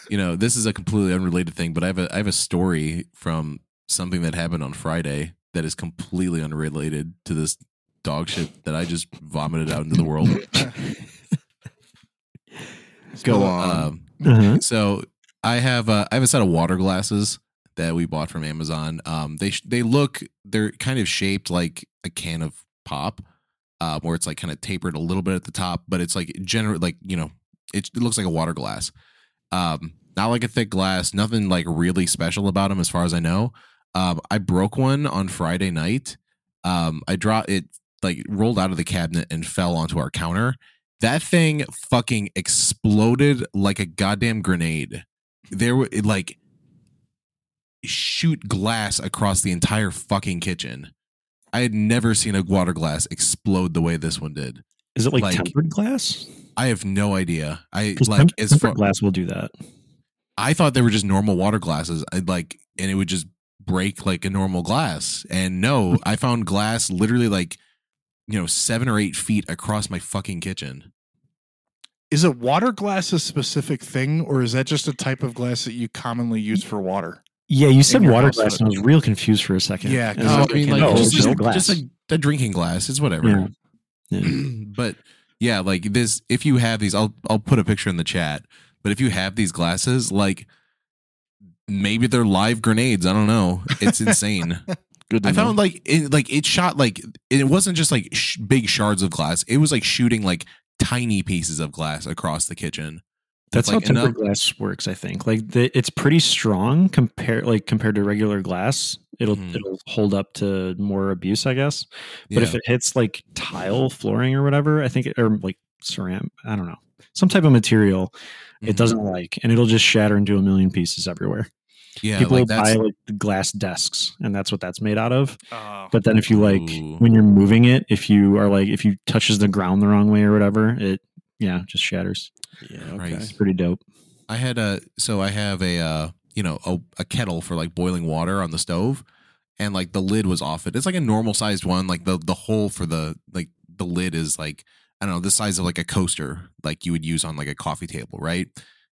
you know, this is a completely unrelated thing, but I have a I have a story from something that happened on Friday that is completely unrelated to this dog shit that I just vomited out into the world. [LAUGHS] Go on. Um, Uh-huh. so I have uh, I have a set of water glasses that we bought from Amazon. Um, they sh- they look they're kind of shaped like a can of pop, uh, where it's like kind of tapered a little bit at the top, but it's like general like you know it, it looks like a water glass. Um, not like a thick glass, nothing like really special about them as far as I know. Um, I broke one on Friday night. Um, I dropped it like rolled out of the cabinet and fell onto our counter That thing fucking exploded like a goddamn grenade. There were like shoot glass across the entire fucking kitchen. I had never seen a water glass explode the way this one did. Is it like, Like- tempered glass? I have no idea. I 'Cause like temp- as tempered far glass will do that. I thought they were just normal water glasses. I like and it would just break like a normal glass. And no, I found glass literally like you know, seven or eight feet across my fucking kitchen. Is it water glass a specific thing, or is that just a type of glass that you commonly use for water? Yeah, you said water glass, and I was real confused for a second. Yeah, And 'cause I I was mean, like, oh, just, just, just glass. just a, a drinking glass. It's whatever. Yeah. Yeah. [CLEARS THROAT] but yeah, like this if you have these, I'll I'll put a picture in the chat. But if you have these glasses, like maybe they're live grenades. I don't know. It's insane. [LAUGHS] Good to I know. found like it, like it shot like it wasn't just like sh- big shards of glass. It was like shooting like tiny pieces of glass across the kitchen. That's like how tempered glass works. I think like the, it's pretty strong compared like compared to regular glass. It'll Mhm. it'll hold up to more abuse, I guess. But if it hits like tile flooring or whatever, I think it, or like ceramic, I don't know, some type of material, Mhm. it doesn't like, and it'll just shatter into a million pieces everywhere. yeah, People like will buy like glass desks, and that's what that's made out of. Uh, But then if you like Ooh. when you're moving it, if you are like if you touches the ground the wrong way or whatever, it yeah just shatters. Yeah, Right. okay. It's pretty dope. I had a so I have a uh you know a, a kettle for like boiling water on the stove, and like the lid was off it. It's like a normal sized one. Like the the hole for the like the lid is like I don't know the size of like a coaster, like you would use on like a coffee table, right?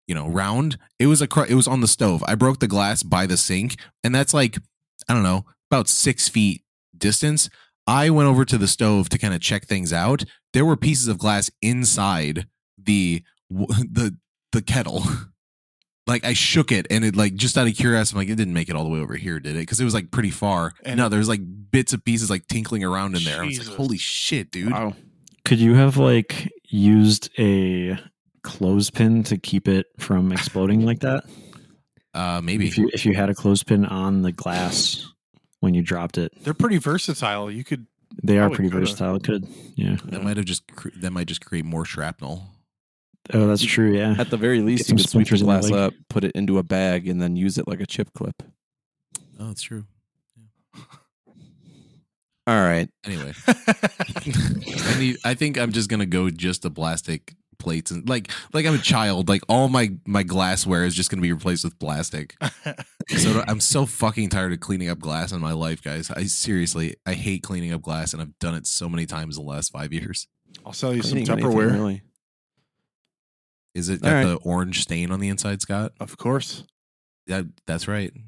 You know, round. It was a cr- it was on the stove. I broke the glass by the sink, and that's like I don't know about six feet distance. I went over to the stove to kind of check things out. There were pieces of glass inside the [LAUGHS] the the kettle. [LAUGHS] Like I shook it and it like just out of curiosity, I'm like it didn't make it all the way over here, did it? Because it was like pretty far. And- no, there's like bits of pieces like tinkling around in there. I was Jesus. like, holy shit, dude. Wow. Could you have like used a clothespin to keep it from exploding like that? [LAUGHS] Uh, maybe If you if you had a clothespin on the glass when you dropped it, they're pretty versatile. You could they are Probably pretty coulda. versatile. It Could yeah. that might have just cre- that might just create more shrapnel. Oh, that's true. Yeah. At the very least, you could sweep the splinters in the glass up, put it into a bag, and then use it like a chip clip. Oh, that's true. Yeah. All right. Anyway, [LAUGHS] I need. I think I'm just gonna go just the plastic plates and like like I'm a child. Like all my my glassware is just gonna be replaced with plastic. [LAUGHS] So I'm so fucking tired of cleaning up glass in my life, guys. I seriously I hate cleaning up glass, and I've done it so many times in the last five years. I'll sell you some Cleaning anything, Tupperware. really. Is it got right. the orange stain on the inside, Scott? Of course. Yeah, that's right. That's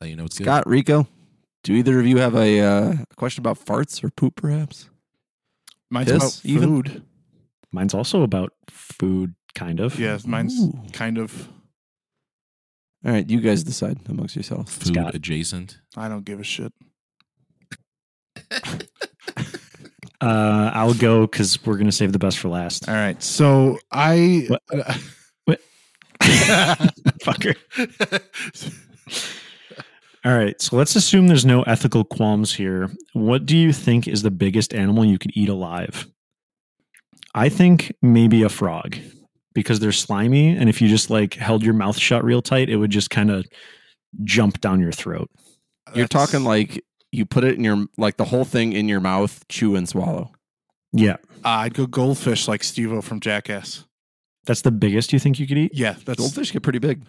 how you know it's good. Scott, Rico, do either of you have a uh, question about farts or poop, perhaps? Mine's Piss, about even? food. Mine's also about food, kind of. Yeah, mine's Ooh. kind of. All right, you guys decide amongst yourselves. Food Scott. adjacent. I don't give a shit. [LAUGHS] Uh, I'll go because we're gonna save the best for last. All right. So I. What? [LAUGHS] What? [LAUGHS] Fucker. All right, so let's assume there's no ethical qualms here. What do you think is the biggest animal you could eat alive? I think maybe a frog because they're slimy, and if you just like held your mouth shut real tight, it would just kind of jump down your throat. You're That's- talking like you put it in your like the whole thing in your mouth, chew and swallow. Yeah, Uh, I'd go goldfish like Steve-O from Jackass. that's the biggest you think you could eat. Yeah, that's. Goldfish get pretty big.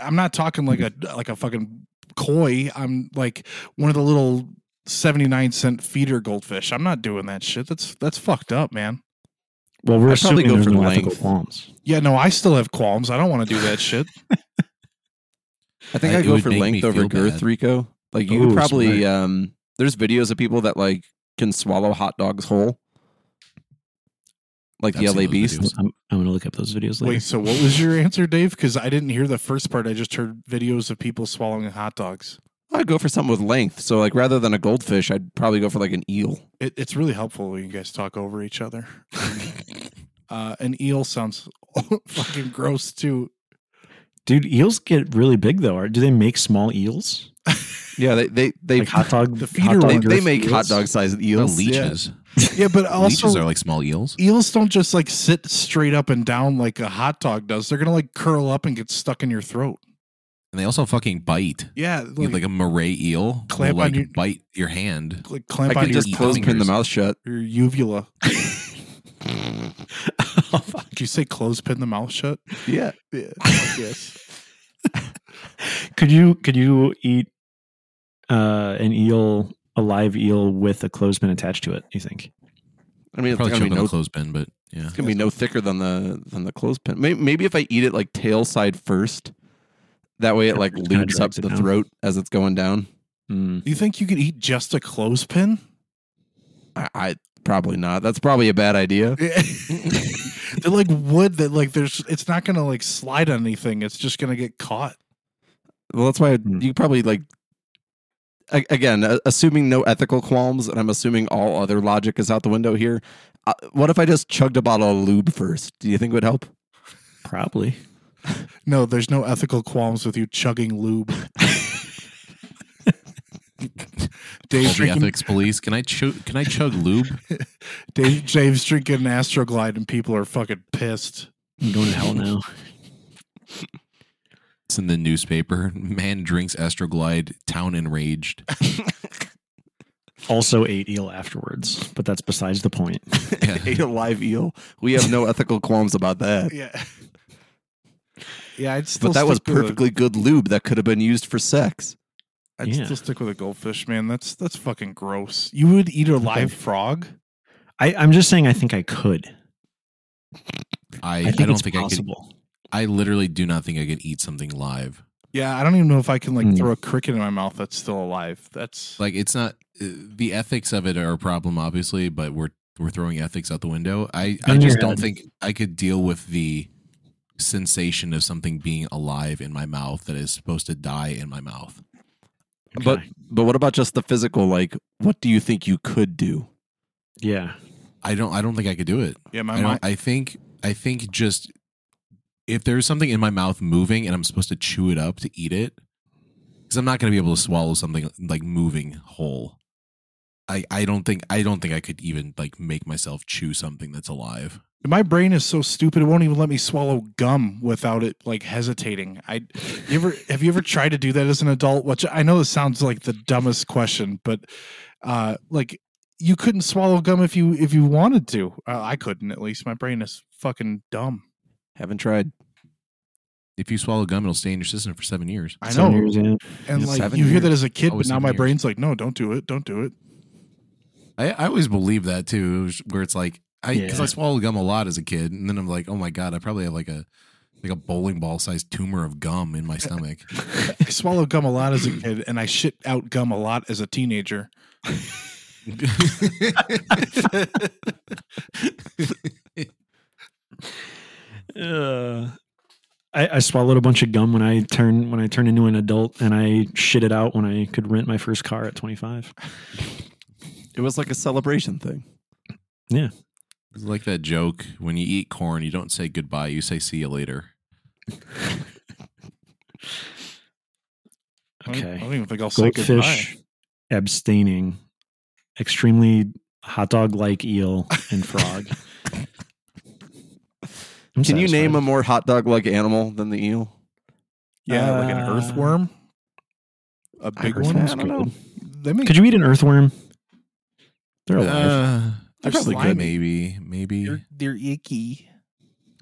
I'm not talking like a like a fucking koi. I'm like one of the little 79 cent feeder goldfish. I'm not doing that shit. That's that's fucked up, man. Well, we're I'd probably assuming go there's for no ethical length. qualms. Yeah, no, I still have qualms. I don't want to do that [LAUGHS] shit. I think I- I'd go for length over girth, bad. Rico. Like you Ooh, could probably smart. um there's videos of people that like can swallow hot dogs whole. Like I've the LA Beast. I'm, I'm going to look up those videos later. Wait, so what was your answer, Dave? Because I didn't hear the first part. I just heard videos of people swallowing hot dogs. I'd go for something with length. So like rather than a goldfish, I'd probably go for like an eel. It, it's really helpful when you guys talk over each other. [LAUGHS] Uh, an eel sounds [LAUGHS] fucking gross too. Dude, eels get really big though. Or do they make small eels? [LAUGHS] Yeah, they they they like hot dog. the hot dog they, they girth make hot dog sized eels. Yeah. leeches. Yeah, [LAUGHS] but also leeches are like small eels. eels don't just like sit straight up and down like a hot dog does. They're gonna like curl up and get stuck in your throat. And they also fucking bite. Yeah, You like, have, like a moray eel Clamp will on like your- bite your hand. like I clamp on could your, just eat clothespin the mouth shut. your uvula. [LAUGHS] [LAUGHS] Did you say clothespin the mouth shut? Yeah. Yeah. yes. [LAUGHS] Could you could you eat uh, an eel, a live eel with a clothespin attached to it? You think? I mean, it's Probably gonna be no clothespin, but yeah. It's gonna be no thicker than the than the clothespin. Maybe, maybe if I eat it like tail side first, that way it like Kinda loops up drags it the down. throat as it's going down. Mm. You think you could eat just a clothespin? I, I probably not. That's probably a bad idea. [LAUGHS] They're like wood that like there's it's not gonna like slide on anything. It's just gonna get caught. Well, that's why Hmm. you probably like. a- Again, assuming no ethical qualms, and I'm assuming all other logic is out the window here. Uh, what if I just chugged a bottle of lube first? Do you think it would help? Probably. [LAUGHS] No, there's no ethical qualms with you chugging lube. [LAUGHS] [LAUGHS] Dave's All the drinking, ethics police. Can I chug? Can I chug lube? [LAUGHS] Dave, Dave's drinking Astroglide and people are fucking pissed. I'm going to hell [LAUGHS] now. It's in the newspaper. Man drinks Astroglide. Town enraged. Also ate eel afterwards, but that's besides the point. Yeah. Ate a live eel. We have no ethical qualms about that. Yeah. Yeah, I'd still But that was stick with a- perfectly good lube that could have been used for sex. I'd Yeah. still stick with a goldfish, man. That's that's fucking gross. You would eat a live frog? I, I'm just saying I think I could. I, I I, think don't it's think I could. possible. I literally do not think I could eat something live. Yeah, I don't even know if I can like Hmm. throw a cricket in my mouth that's still alive. That's Like it's not uh, the ethics of it are a problem, obviously, but we're we're throwing ethics out the window. I I just don't think I could deal with the sensation of something being alive in my mouth that is supposed to die in my mouth. But Okay. but what about just the physical? Like, what do you think you could do? yeah, I don't I don't think I could do it. yeah, my I, mind. I think I think just if there's something in my mouth moving and I'm supposed to chew it up to eat it, because I'm not going to be able to swallow something like moving whole. I I don't think I don't think I could even like make myself chew something that's alive. My brain is so stupid it won't even let me swallow gum without it like hesitating. I you ever [LAUGHS] have you ever tried to do that as an adult? Which I know this sounds like the dumbest question, but uh like you couldn't swallow gum if you if you wanted to. Uh, I couldn't at least. My brain is fucking dumb. Haven't tried. If you swallow gum, it'll stay in your system for seven years. I Seven know. years in. And Yeah, like seven you hear years. that as a kid, Oh, but now seven my years. brain's like, no, don't do it, don't do it. I, I always believe that too, where it's like I because Yeah. I swallowed gum a lot as a kid, and then I'm like, oh my god, I probably have like a like a bowling ball sized tumor of gum in my stomach. [LAUGHS] I swallowed gum a lot as a kid, and I shit out gum a lot as a teenager. Uh, [LAUGHS] I, I swallowed a bunch of gum when I turn when I turned into an adult, and I shit it out when I could rent my first car at 25. It was like a celebration thing. It's like that joke when you eat corn, you don't say goodbye, you say see you later. I don't- I don't even think I'll say goodbye. goldfish, abstaining, extremely hot dog like eel and frog. [LAUGHS] I'm Can you name a more hot dog like animal than the eel? Yeah, like an Uh, earthworm, a big Earthworms one. I don't know. They make Could you eat an earthworm? They're alive. Uh, They're probably slimy. could. maybe, maybe. They're, they're icky.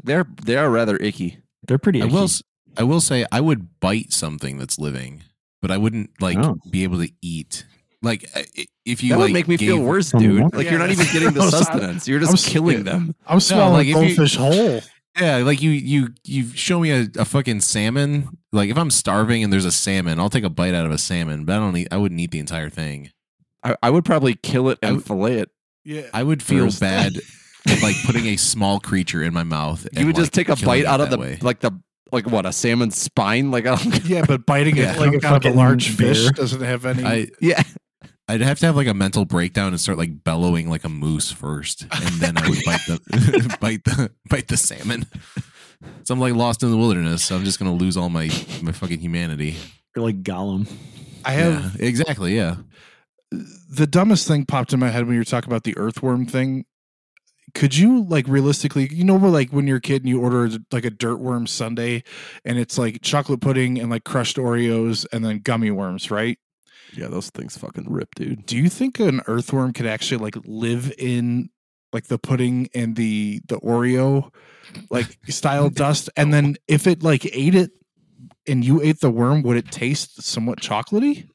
They're they are rather icky. They're pretty. I will. s- I will say I would bite something that's living, but I wouldn't like Oh. be able to eat. Like I- i- if you that like would make me feel worse, dude. Like Yeah, you're not even getting the [LAUGHS] sustenance. You're I'm just killing yeah. them. I'm swallowing like, if you- goldfish whole. Yeah, like you you you show me a, a fucking salmon. Like if I'm starving and there's a salmon, I'll take a bite out of a salmon, but I don't eat. I wouldn't eat the entire thing. I, I would probably kill it and would- fillet it. Yeah. I would feel First. bad, [LAUGHS] like putting a small creature in my mouth. You would just like, take a bite out of the way. like the like what a salmon's spine. Like I. [LAUGHS] Yeah, but biting Yeah. it like Like a out of a fucking large fish doesn't have any. I Yeah, I'd have to have like a mental breakdown and start like bellowing like a moose first, and then I would [LAUGHS] bite the bite the bite the salmon. So I'm like lost in the wilderness. So I'm just gonna lose all my my fucking humanity. You're like Gollum. I have Yeah, exactly. Yeah. The dumbest thing popped in my head when you were talking about the earthworm thing. Could you like realistically, you know, like when you're a kid and you order like a dirt worm sundae and it's like chocolate pudding and like crushed Oreos and then gummy worms, right? Yeah, those things fucking rip, dude. Do you think an earthworm could actually like live in like the pudding and the the Oreo like style [LAUGHS] dust? And then if it like ate it and you ate the worm, would it taste somewhat chocolatey?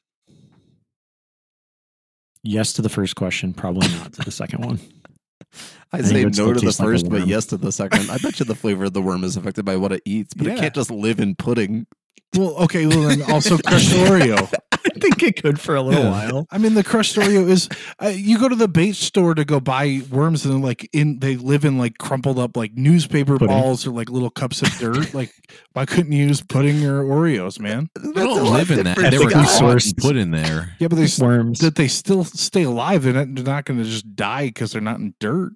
Yes to the first question, probably not to the second one. [LAUGHS] I think it say no to the taste like first, but yes to the second. I bet you the flavor of the worm is affected by what it eats, but Yeah. it can't just live in pudding. Well, okay, well then also [LAUGHS] crushed Oreo. I think it could for a little Yeah. while. I mean, the crushed Oreo is uh, you go to the bait store to go buy worms, and like in they live in like crumpled up like newspaper Pudding. balls or like little cups of dirt. [LAUGHS] like, why couldn't you use pudding or Oreos, man? They don't live in that. different, They were Ethically Scott. caught sourced. put in there. Yeah, but they Worms. that they still stay alive. They're not, they're not going to just die because they're not in dirt.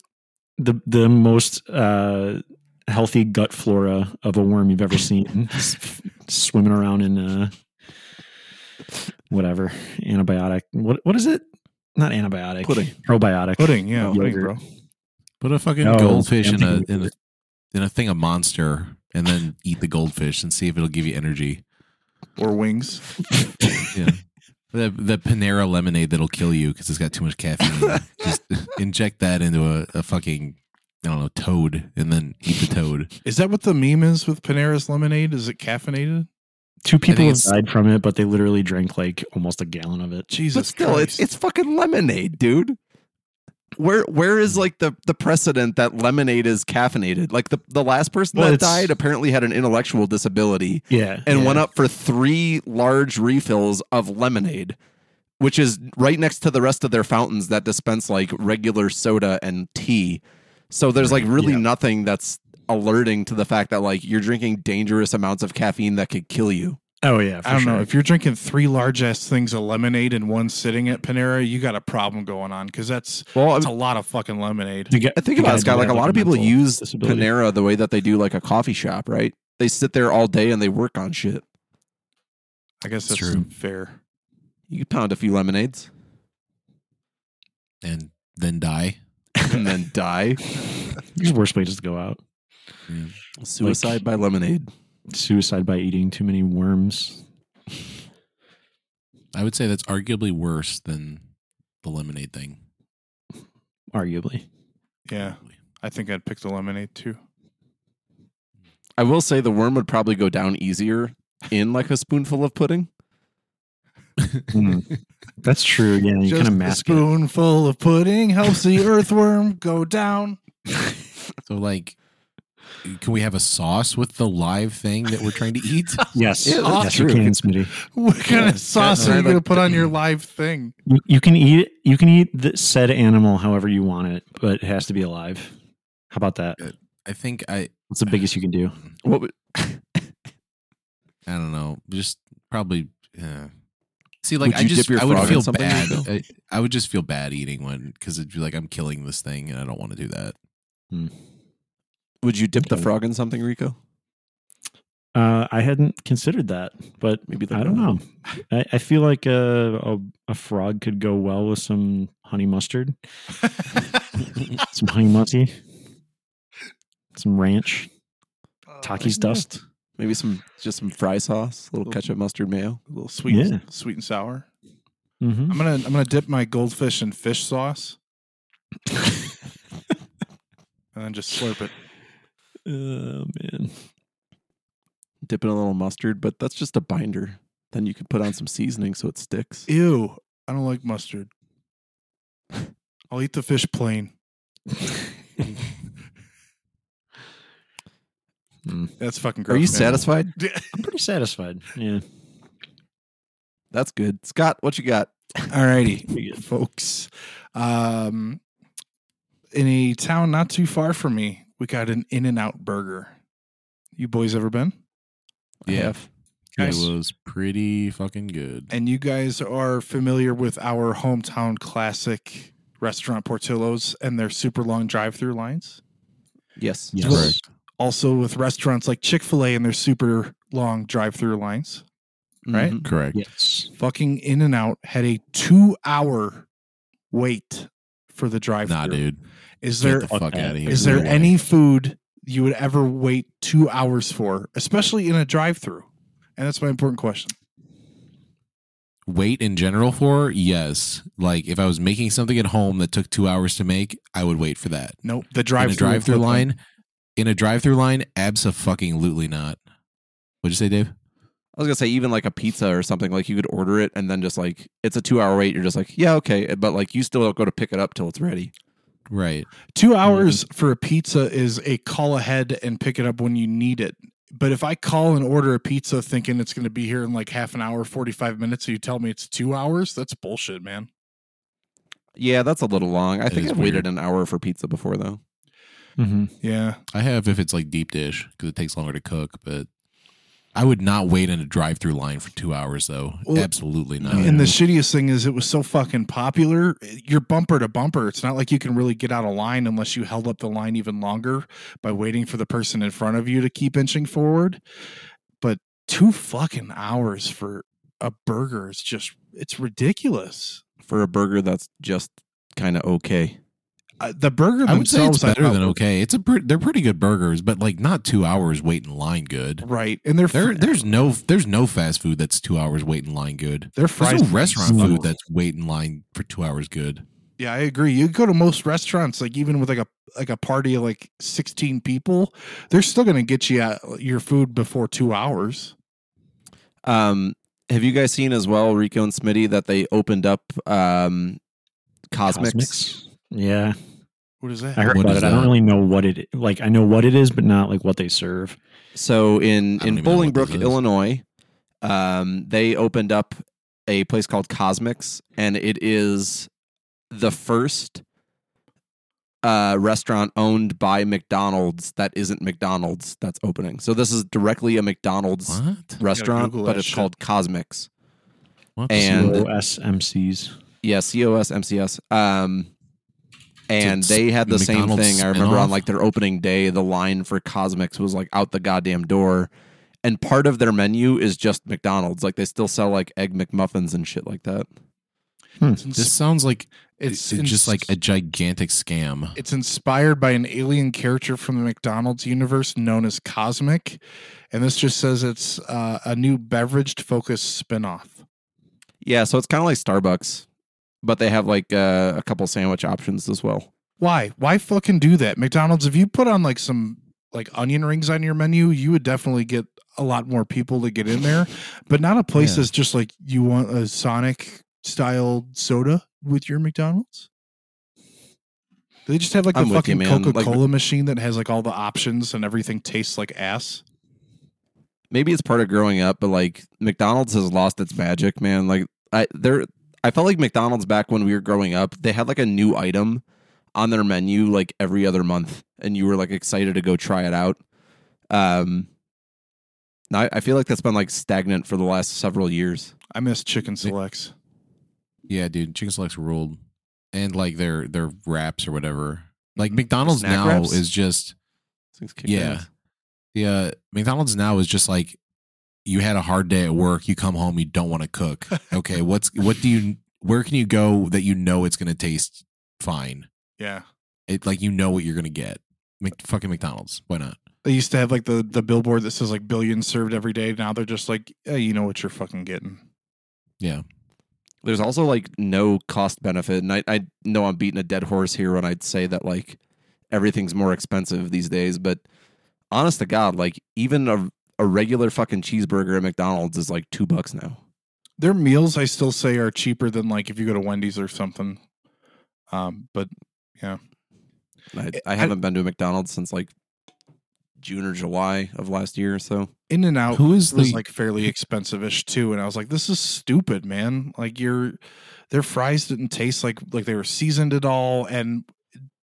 the the most uh, healthy gut flora of a worm you've ever seen, [LAUGHS] swimming around in uh, whatever antibiotic. What what is it? Not antibiotic. Pudding. Probiotic. Pudding, yeah, pudding, bro. Put a fucking No, goldfish in a in a in a thing of monster, and then eat the goldfish and see if it'll give you energy. Or wings. [LAUGHS] Yeah. The, the Panera lemonade that'll kill you because it's got too much caffeine. [LAUGHS] Just inject that into a, a fucking I don't know toad, and then eat the toad. Is that what the meme is with Panera's lemonade? Is it caffeinated? Two people think have died from it, but they literally drank like almost a gallon of it. Jesus, But still, it's Christ. it's fucking lemonade, dude. Where where is like the the precedent that lemonade is caffeinated? Like the the last person Well, that died apparently had an intellectual disability Yeah, and yeah. went up for three large refills of lemonade, which is right next to the rest of their fountains that dispense like regular soda and tea. So there's like really yeah. nothing that's alerting to the fact that like you're drinking dangerous amounts of caffeine that could kill you. Oh yeah, for I don't sure. know. If you're drinking three large ass things of lemonade in one sitting at Panera, you got a problem going on because that's Well, that's a lot of fucking lemonade. The guy- I think the about guy it, Scott. Like a lot of people use disability. Panera the way that they do like a coffee shop, right? They sit there all day and they work on shit. I guess that's It's true. fair. You could pound a few lemonades and then die. [LAUGHS] and then die. There's worse ways to go out. Suicide by lemonade. Suicide by eating too many worms. I would say that's arguably worse than the lemonade thing. Arguably, Yeah, I think I'd pick the lemonade too. I will say the worm would probably go down easier in like a spoonful of pudding. Mm. that's true. Yeah, you Just kind of a mask it. spoonful of pudding helps the earthworm go down. [LAUGHS] So like, can we have a sauce with the live thing that we're trying to eat? [LAUGHS] Yes, Yeah, that's yes, you true. can, Smitty. [LAUGHS] What kind Yeah, of sauce yeah, are you like- going to put on your live thing? You, you can eat. You can eat the said animal however you want it, but it has to be alive. How about that? I think I What's the biggest you can do? [SIGHS] What would, [LAUGHS] I don't know. Just probably. Yeah. See, like Would I just I would feel bad. I, I would just feel bad eating one because it'd be like I'm killing this thing and I don't want to do that. Hmm. Would you dip the frog in something, Rico? Uh, I hadn't considered that, but Maybe the I don't know. I, I feel like a, a a frog could go well with some honey mustard, [LAUGHS] some honey mustard, some ranch, Takis dust. Maybe some just some fry sauce, a little ketchup, mustard, mayo. A little sweet, Yeah. sweet and sour. Mm-hmm. I'm gonna I'm gonna dip my goldfish in fish sauce [LAUGHS] and then just slurp it. Oh man, Dip in a little mustard, but that's just a binder. Then you could put on some seasoning so it sticks. Ew, I don't like mustard. [LAUGHS] I'll eat the fish plain. Mm. That's fucking gross. Are you man. satisfied? [LAUGHS] I'm pretty satisfied. Yeah, That's good. Scott, what you got? All righty, [LAUGHS] folks. Um, in a town not too far from me, we got an In-N-Out Burger. You boys ever been? Yeah. have. Yes. It was pretty fucking good. And you guys are familiar with our hometown classic restaurant Portillo's and their super long drive-through lines. Yes. Yes. Well, Also with restaurants like Chick-fil-A and their super long drive-through lines. Right? Mhm. Correct. Yes. Fucking In-N-Out had a two hour wait for the drive. Nah, dude. Is Get there the fuck out of here. is there No way. any food you would ever wait two hours for, especially in a drive through? And that's my important question. wait in general for? Yes. Like if I was making something at home that took two hours to make, I would wait for that. Nope. The in drive a drive-through line, in a drive-through line, absolutely not. What'd you say, Dave? I was gonna say even like a pizza or something like you could order it and then just like it's a two hour wait. You're just like yeah okay, but like you still don't go to pick it up till it's ready. Right. Two hours for a pizza is a call ahead and pick it up when you need it. But if I call and order a pizza thinking it's going to be here in like half an hour, 45 minutes, and you tell me it's two hours, that's bullshit, man. Yeah, that's a little long. I It think I've waited an hour for pizza before though. hmm Yeah. I have if it's like deep dish because it takes longer to cook, but I would not wait in a drive-through line for two hours though. Well, absolutely not. And the shittiest thing is, it was so fucking popular. You're bumper to bumper. It's not like you can really get out of line unless you held up the line even longer by waiting for the person in front of you to keep inching forward. But two fucking hours for a burger is just, it's ridiculous. For a burger that's just kind of okay. Uh, the burger I would say it's better than okay. It's a pre- they're pretty good burgers, but like not two hours wait in line good. Right. And they're, There, fr- there's no there's no fast food that's two hours wait in line good. their There's fries. no restaurant suck. food that's wait in line for two hours good. Yeah, I agree. You go to most restaurants, like even with like a like a party of like sixteen people, they're still going to get you at your food before two hours. Um, have you guys seen as well, Rico and Smitty, that they opened up um, CosMc's? Yeah, What is that? I heard What about is it. I don't really know what it like. I know what it is, but not like what they serve. So in I don't in even know what Bolingbrook, is. Illinois, um, they opened up a place called CosMc's, and it is the first uh, restaurant owned by McDonald's that isn't McDonald's that's opening. So this is directly a McDonald's What? restaurant, Google but that it's shit. called CosMc's. What? And- OSMCs. Yeah, COS MCS. Um, and it's they had the same thing. I remember on like their opening day, the line for CosMc's was like out the goddamn door. And part of their menu is just McDonald's. Like they still sell like egg McMuffins and shit like that. It's, ins- this sounds like it's it's, just ins- like a gigantic scam. It's inspired by an alien character from the McDonald's universe known as Cosmic, and this just says it's uh, a new beverage focused spinoff. Yeah, so it's kind of like Starbucks, but they have like uh, a couple sandwich options as well. Why? Why fucking do that? McDonald's, if you put on like some like onion rings on your menu, you would definitely get a lot more people to get in there. But not a place Yeah. that's just like you want a Sonic style soda with your McDonald's. They just have like I'm the with you, fucking man. Coca Like- Cola machine that has like all the options and everything tastes like ass. maybe it's part of growing up, but like McDonald's has lost its magic, man. Like I there I felt like McDonald's back when we were growing up, they had like a new item on their menu like every other month and you were like excited to go try it out. Um now I- I feel like that's been like stagnant for the last several years. I miss chicken selects. Yeah, dude, chicken selects ruled, and like their their wraps or whatever. Like McDonald's Snack now wraps? is just Yeah. ass. yeah. McDonald's now is just like you had a hard day at work. You come home, you don't want to cook. [LAUGHS] Okay, what's what do you? Where can you go that you know it's going to taste fine? Yeah. It like you know what you're going to get. Mc, fucking McDonald's. Why not? They used to have like the the billboard that says like billions served every day. Now they're just like, hey, you know what you're fucking getting. Yeah. There's also like no cost benefit. And I, I know I'm beating a dead horse here when I'd say that like everything's more expensive these days, but honest to God, like even a, a regular fucking cheeseburger at McDonald's is like two bucks now. Their meals, I still say, are cheaper than like if you go to Wendy's or something. Um, but yeah, I- I haven't been to a McDonald's since like June or July of last year or so. In-N-Out Who is was the- like fairly expensive-ish too, and I was like, this is stupid, man. Like your their fries didn't taste like like they were seasoned at all, and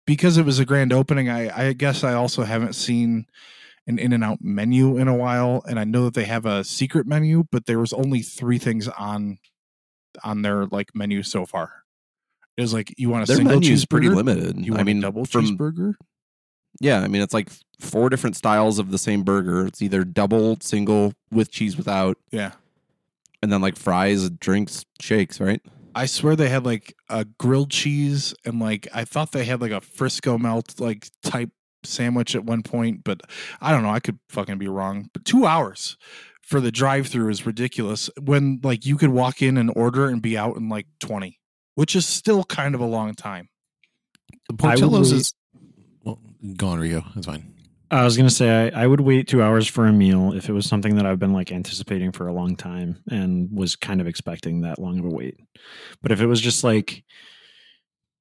because it was a grand opening, I I guess I also haven't seen an In-N-Out menu in a while, and I know that they have a secret menu, but there was only three things on on their like menu so far. It was like you want a Their single menu is pretty limited. You I want mean, a double from, cheeseburger? Yeah, I mean it's like four different styles of the same burger. It's either double, single, with cheese without, Yeah. and then like fries, drinks, shakes, right? I swear they had like a grilled cheese and like I thought they had like a Frisco melt like type sandwich at one point, but I don't know. I could fucking be wrong. But two hours for the drive through is ridiculous when like you could walk in and order and be out in like 20, which is still kind of a long time. The I Portillo's wait- is. Well, go on, Rico. That's fine. I was gonna say I, I would wait two hours for a meal if it was something that I've been like anticipating for a long time and was kind of expecting that long of a wait. But if it was just like,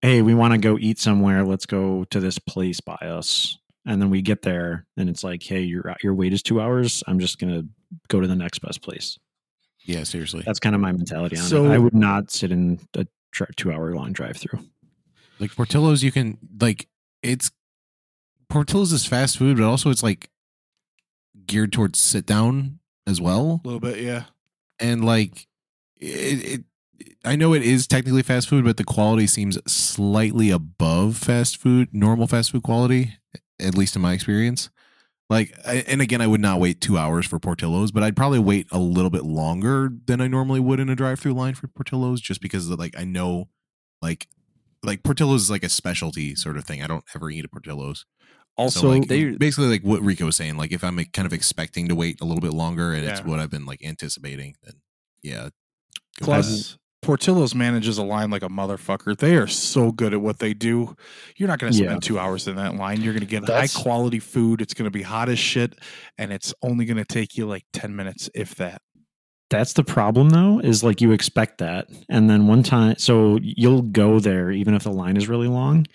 hey, we want to go eat somewhere, let's go to this place by us, and then we get there and it's like, hey, your your wait is two hours. I'm just gonna go to the next best place. Yeah, seriously. That's kind of my mentality on So- it. I would not sit in a tri- two hour long drive through. like Portillo's, you can like it's Portillo's is fast food, but also it's like geared towards sit down as well. A little bit, yeah. and like it, it i know it is technically fast food but the quality seems slightly above fast food normal fast food quality at least in my experience. Like and again i would not wait two hours for Portillo's but i'd probably wait a little bit longer than i normally would in a drive-through line for Portillo's just because like i know like like Portillo's is like a specialty sort of thing. I don't ever eat a Portillo's. Also, so like they- basically like what rico was saying like if i'm kind of expecting to wait a little bit longer and it's what i've been like anticipating then yeah Plus, Portillo's manages a line like a motherfucker. They are so good at what they do. You're not going to spend Yeah. two hours in that line. You're going to get That's- high quality food. It's going to be hot as shit, and it's only going to take you like ten minutes, if that. That's the problem though, is like you expect that. And then one time, so you'll go there even if the line is really long.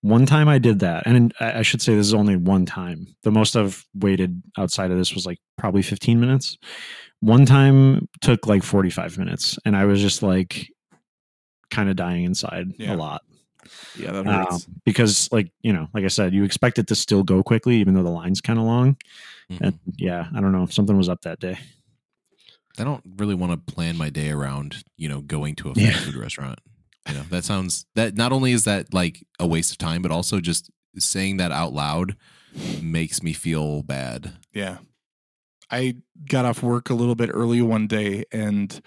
One time I did that. And I I should say this is only one time. The most I've waited outside of this was like probably 15 minutes. One time took like 45 minutes. And I was just like kind of dying inside Yeah. a lot. Yeah, that Um, hurts. because, like, you know, like I said, you expect it to still go quickly, even though the line's kind of long. Mhm. And yeah, I don't know. Something was up that day. I don't really want to plan my day around, you know, going to a fast Yeah. food restaurant. You know, that sounds that not only is that like a waste of time, but also just saying that out loud makes me feel bad. Yeah. I got off work a little bit early one day and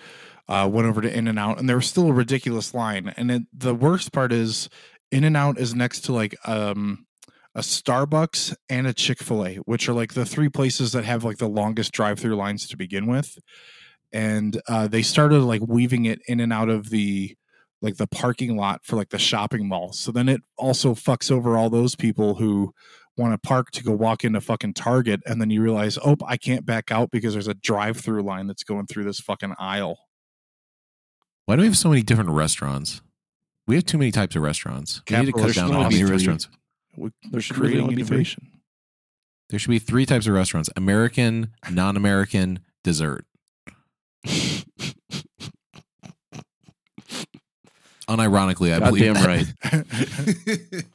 uh, went over to In-N-Out, and there was still a ridiculous line. And it, the worst part is, In-N-Out is next to like um, a Starbucks and a Chick Fil A, which are like the three places that have like the longest drive-through lines to begin with. And uh, they started like weaving it in and out of the like the parking lot for like the shopping mall. So then it also fucks over all those people who want to park to go walk into fucking Target, and then you realize, oh, I can't back out because there's a drive-through line that's going through this fucking aisle. Why do we have so many different restaurants? We have too many types of restaurants. We need to cut down on how many restaurants. We- There should really creating only be three. innovation. There should be three types of restaurants: American, non-American, dessert. [LAUGHS] Unironically, I believe Goddamn that. right. [LAUGHS] [LAUGHS]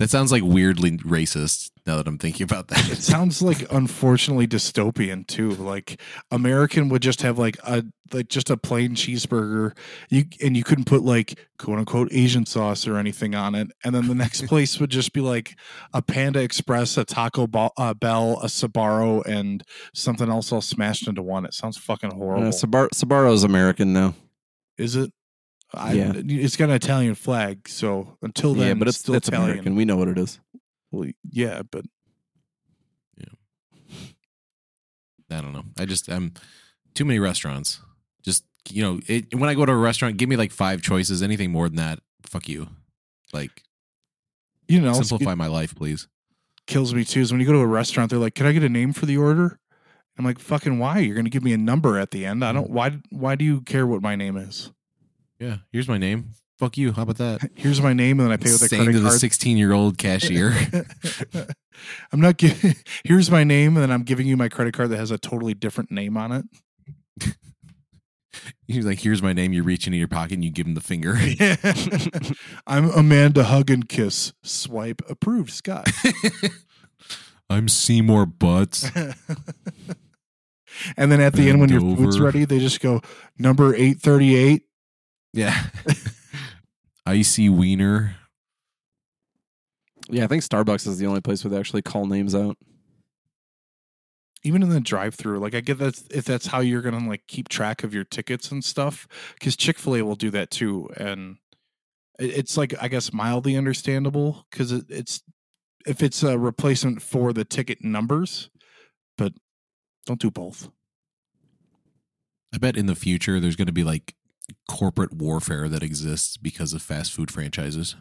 that sounds like weirdly racist. Now that I'm thinking about that. It sounds like unfortunately dystopian too. Like American would just have like a like just a plain cheeseburger, you and you couldn't put like quote unquote Asian sauce or anything on it. And then the next [LAUGHS] place would just be like a Panda Express, a Taco Bell, uh, Bell, a Sabaro, and something else all smashed into one. It sounds fucking horrible. Uh, Sabar- Sabaro's American now. Is it? I, Yeah. It's got an Italian flag, so until then, yeah, but it's still it's Italian. American. We know what it is. Well, yeah, but yeah, I don't know. I just I'm too many restaurants. Just you know, it, when I go to a restaurant, give me like five choices. Anything more than that, fuck you. Like you know, simplify my life, please. kills me too is when you go to a restaurant, they're like, "Can I get a name for the order?" I'm like, "Fucking why? You're gonna give me a number at the end? I Mm. don't. Why? Why do you care what my name is? Yeah, here's my name. Fuck you. How about that? [LAUGHS] Here's my name, and then I pay with a Saying credit to the card. 16 year old cashier. [LAUGHS] [LAUGHS] I'm not giving. Here's my name, and then I'm giving you my credit card that has a totally different name on it. He's like, here's my name. You reach into your pocket and you give him the finger. I'm Amanda Hug and Kiss. Swipe approved, Scott. I'm Seymour Butts. and then at the end, when your Bend food's ready, they just go number eight thirty eight. Yeah. [LAUGHS] Icy wiener. Yeah, I think Starbucks is the only place where they actually call names out. even in the drive-through. Like I get that if that's how you're gonna like keep track of your tickets and stuff, because Chick Fil A will do that too, and it- it's like I guess mildly understandable because it, it's if it's a replacement for the ticket numbers, but don't do both. I bet in the future there's going to be like corporate warfare that exists because of fast food franchises.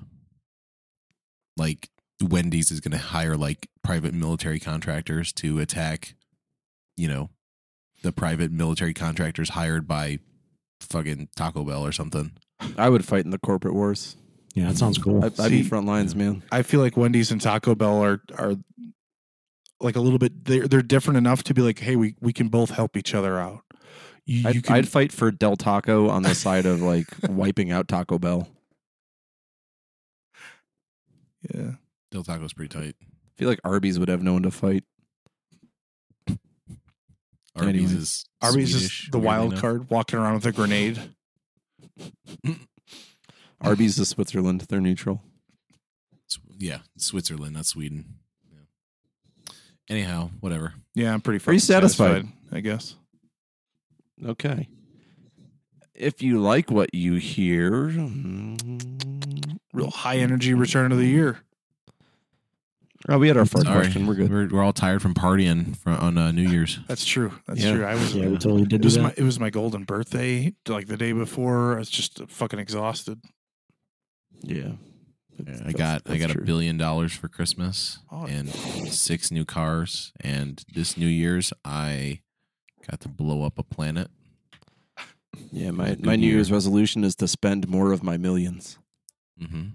Like Wendy's is going to hire like private military contractors to attack, you know, the private military contractors hired by fucking Taco Bell or something. I would fight in the corporate wars. Yeah, that sounds cool. I, I'd be See- front lines, man. I feel like Wendy's and Taco Bell are are like a little bit they're they're different enough to be like, hey, we we can both help each other out. You, I'd, you can, I'd fight for Del Taco on the side of like [LAUGHS] wiping out Taco Bell. yeah. Del Taco's pretty tight. I feel like Arby's would have no one to fight. Arby's Anyway. is Arby's Swedish, is the wild enough. card walking around with a grenade. [LAUGHS] Arby's is Switzerland. They're neutral. Yeah, Switzerland, not Sweden. Yeah. Anyhow, whatever. Yeah, I'm pretty. Are you fucking satisfied? I guess. Okay. If you like what you hear, Real high energy return of the year. oh, we had our first Sorry. question. We're good. We're, we're all tired from partying from, on uh, New Year's. That's true. That's Yeah. true. I was. yeah, we totally did It do was that. my it was my golden birthday like the day before. I was just fucking exhausted. Yeah. Yeah, I That's- got I that's got a true. billion dollars for Christmas Oh. and six new cars. And this New Year's, I got to blow up a planet. Yeah, my, Good my New year. Year's resolution is to spend more of my millions. hmm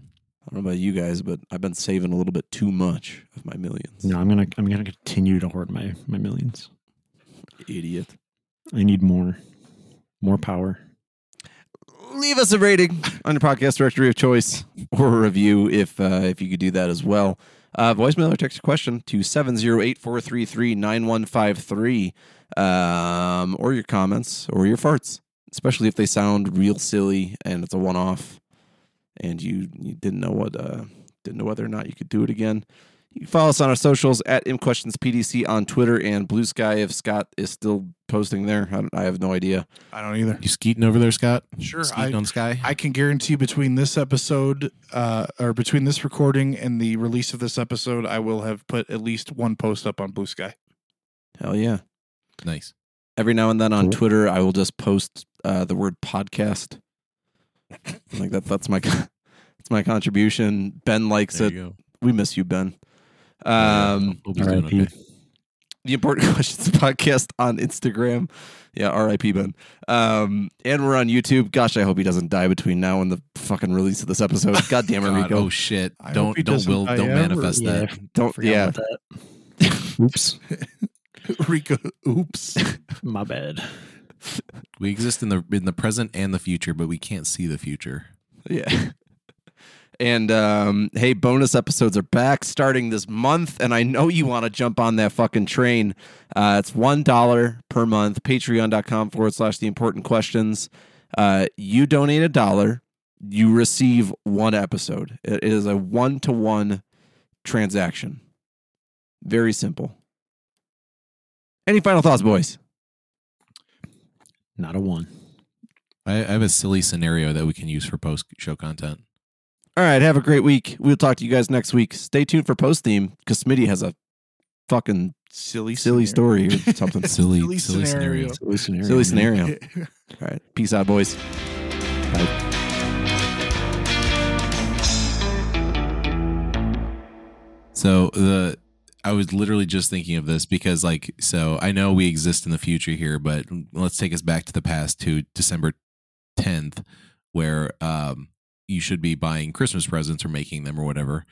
I don't know about you guys, but I've been saving a little bit too much of my millions. No, I'm gonna I'm gonna continue to hoard my my millions. Idiot. I need more, more power. Leave us a rating on your podcast directory of choice or a review if uh, if you could do that as well. Uh, voicemail or text a question to 708-433-9153 um, or your comments or your farts, especially if they sound real silly and it's a one-off and you, you didn't know what uh, didn't know whether or not you could do it again. You can follow us on our socials at ImpQuestionsPDC on Twitter and Blue Sky if Scott is still posting there. I, don't, I have no idea. I don't either. You skeeting over there, Scott? Sure, Skeeting I- on Sky? I can guarantee between this episode, uh, or between this recording and the release of this episode, I will have put at least one post up on Blue Sky. Hell yeah. Nice. every now and then on Cool. Twitter, I will just post uh, the word podcast. like that. That's my [LAUGHS] that's my contribution. Ben likes There it. We miss you, Ben. Um, Hope he's doing okay. the important [LAUGHS] questions podcast on Instagram. Yeah, R.I.P. Ben. Um, and we're on YouTube. Gosh, I hope he doesn't die between now and the fucking release of this episode. [LAUGHS] God damn it, God, Rico. oh shit! I don't don't will don't ever. manifest Yeah, that. Don't. Forgot Yeah. about that. Oops, [LAUGHS] Rico, oops. [LAUGHS] my bad. [LAUGHS] We exist in the in the present and the future, but we can't see the future. Yeah. And um, hey, bonus episodes are back starting this month, and I know you want to jump on that fucking train. Uh, it's one dollar per month. Patreon.com forward slash the important questions. Uh, you donate a dollar, you receive one episode. It is a one to one transaction. Very simple. Any final thoughts, boys? Not a one. I, I have a silly scenario that we can use for post show content. All right, have a great week. We'll talk to you guys next week. Stay tuned for post theme because Smitty has a fucking Silly, silly scenario. story or [LAUGHS] something. Silly Silly silly, scenario. scenario. Silly scenario. Silly scenario. All right. Peace out, boys. So the I was literally just thinking of this because like so I know we exist in the future here, but let's take us back to the past to December 10th where um you should be buying Christmas presents or making them or whatever.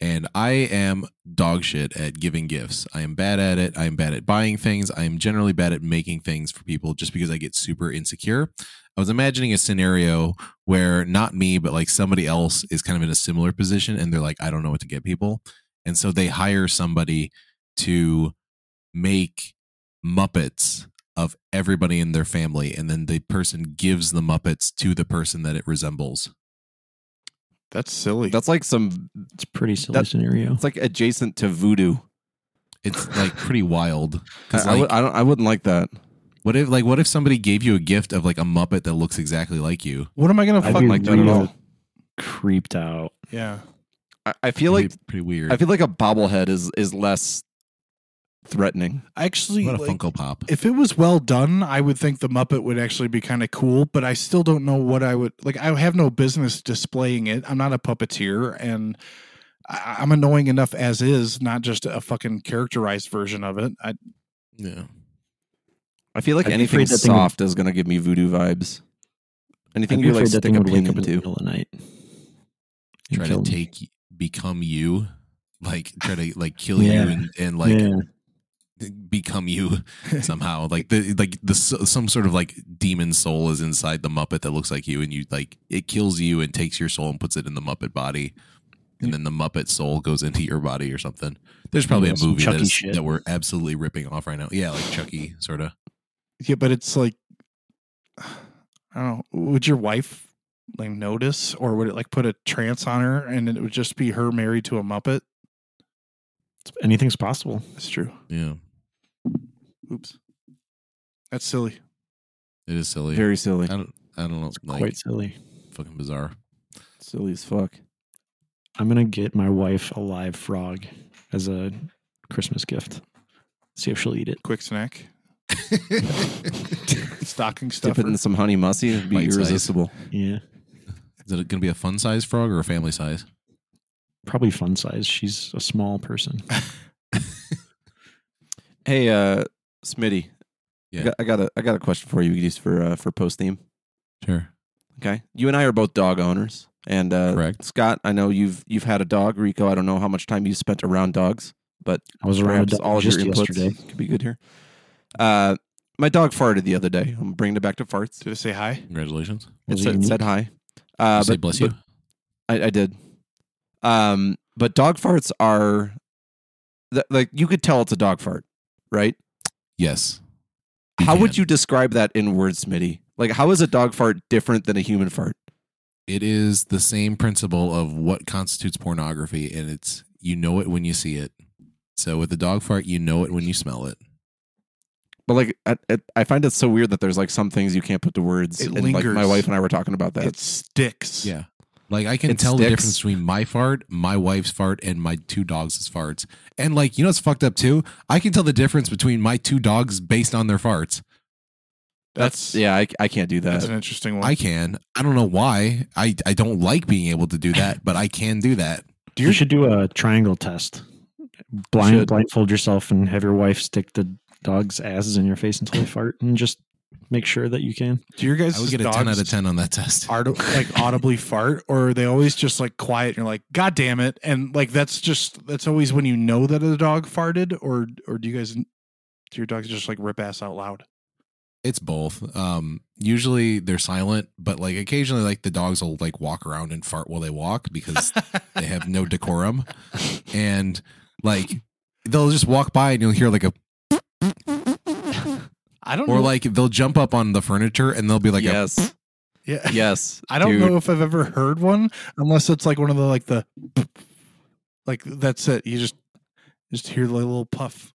And I am dog shit at giving gifts. I am bad at it. I am bad at buying things. I am generally bad at making things for people just because I get super insecure. I was imagining a scenario where not me, but like somebody else is kind of in a similar position and they're like, I don't know what to get people. And so they hire somebody to make Muppets of everybody in their family. And then the person gives the Muppets to the person that it resembles. That's silly. That's like some. It's pretty silly That- scenario. It's like adjacent to voodoo. It's like pretty wild. Because I, like, would, I don't. I wouldn't like that. what if like what if somebody gave you a gift of like a Muppet that looks exactly like you? What am I gonna I'd fuck like that at all. creeped out. Yeah. I, I feel like pretty, pretty weird. I feel like a bobblehead is is less threatening. Actually, what a like, Funko Pop. if it was well done, I would think the Muppet would actually be kind of cool, but I still don't know what I would like. I have no business displaying it. I'm not a puppeteer, and I, I'm annoying enough as is, not just a fucking characterized version of it. I, yeah. I feel like I'd anything afraid that thing would- soft is gonna give me voodoo vibes. Anything you like afraid stick a pin up in into. middle of the night. Try to kill me. take become you. Like try to like kill you and, and like yeah. become you [LAUGHS] somehow. Like the like the some sort of like demon soul is inside the Muppet that looks like you, and you like it kills you and takes your soul and puts it in the Muppet body, and then the Muppet soul goes into your body or something. There's probably Yeah, a movie that, Chucky is, shit. that we're absolutely ripping off right now. Yeah, like Chucky, sort of. yeah, but it's like, [SIGHS] I don't know. Would your wife like notice, or would it like put a trance on her, and it would just be her married to a Muppet? Anything's possible. That's true. Yeah, Oops, that's silly. it is silly. Very silly. I don't. I don't know. It's Like quite silly. fucking bizarre. Silly as fuck. I'm gonna get my wife a live frog as a Christmas gift. See if she'll eat it. Quick snack, [LAUGHS] stocking stuff. Dip stuffer. it in some honey mussy. It'd be Bite size. irresistible. Yeah, Is it going to be a fun size frog or a family size? probably fun size. She's a small person. [LAUGHS] Hey, uh, Smitty. Yeah. I got, I got a I got a question for you, Geese, for uh, for post theme. Sure. Okay, you and I are both dog owners, and uh, Correct. Scott, I know you've you've had a dog. Rico, I don't know how much time you spent around dogs, but I was around a dog all of your inputs yesterday. could be good here. Uh, my dog farted the other day. I'm bringing it back to farts. Did it say hi? Congratulations. It Was it said hi. Uh, but, bless you. I, I did. Um, but dog farts are, th- like you could tell it's a dog fart, right? Yes. how would you describe that in words, Smitty? Like, how is a dog fart different than a human fart? It is the same principle of what constitutes pornography, and it's you know it when you see it. So with a dog fart, you know it when you smell it. But like, I, I- I find it so weird that there's like some things you can't put to words. It and like my wife and I were talking about that. It sticks. Yeah. Like I can It tell the sticks. difference between my fart, my wife's fart, and my two dogs' farts. And like, you know it's fucked up too? I can tell the difference between my two dogs based on their farts. That's yeah, I, I can't do that. That's that. an interesting one. I can. I don't know why. I, I don't like being able to do that, but I can do that. You should do a triangle test. Blind, should. blindfold yourself and have your wife stick the dog's asses in your face until they fart, and just make sure that you can. Do your guys I would get a 10 out of 10 on that test. Art, [LAUGHS] like audibly fart, or are they always just like quiet? And you're like, God damn it! And like that's just that's always when you know that a dog farted, or or do you guys do your dogs just like rip ass out loud? It's both. Um, usually they're silent, but like occasionally, like the dogs will like walk around and fart while they walk because [LAUGHS] they have no decorum, and like they'll just walk by and you'll hear like a I don't or know. like they'll jump up on the furniture and they'll be like, a, yes, yeah, [LAUGHS] yes. I don't dude. know if I've ever heard one unless it's like one of the like the like that's it. You just just hear the little puff.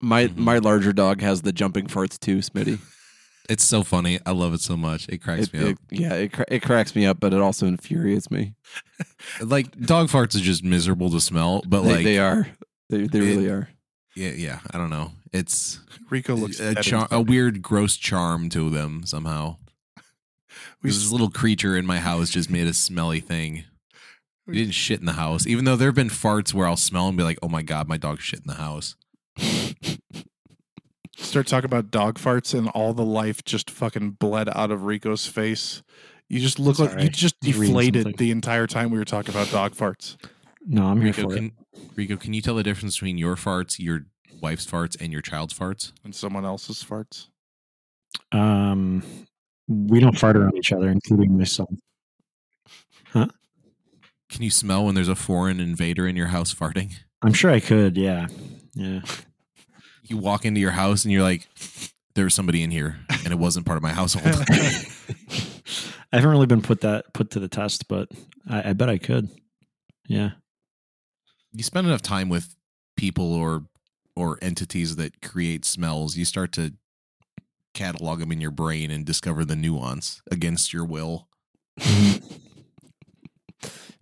My Mhm. my larger dog has the jumping farts too, Smitty. [LAUGHS] it's so funny. I love it so much. It cracks It, me up. it- yeah, it, cra- it cracks me up, but it also infuriates me. [LAUGHS] like dog farts are just miserable to smell, but They, like they are. They they It- really are. Yeah, yeah. I don't know. It's Rico looks a, char- a weird, gross charm to them somehow. We There's this little creature in my house just made a smelly thing. We- didn't shit in the house, even though there have been farts where I'll smell and be like, "Oh my god, my dog shit in the house." start talking about dog farts and all the life just fucking bled out of Rico's face. You just look like you just I was reading deflated the entire time we were talking about dog farts. No, I'm here Rico, for it. Can Rico, can you tell the difference between your farts, your wife's farts, and your child's farts? and someone else's farts. Um, we don't fart around each other, including myself. son. Can you smell when there's a foreign invader in your house farting? I'm sure I could. Yeah, yeah. [LAUGHS] You walk into your house and you're like, "There was somebody in here, and it wasn't part of my household." [LAUGHS] [LAUGHS] I haven't really been put that put to the test, but I, I bet I could. Yeah. You spend enough time with people or or entities that create smells, you start to catalog them in your brain and discover the nuance against your will.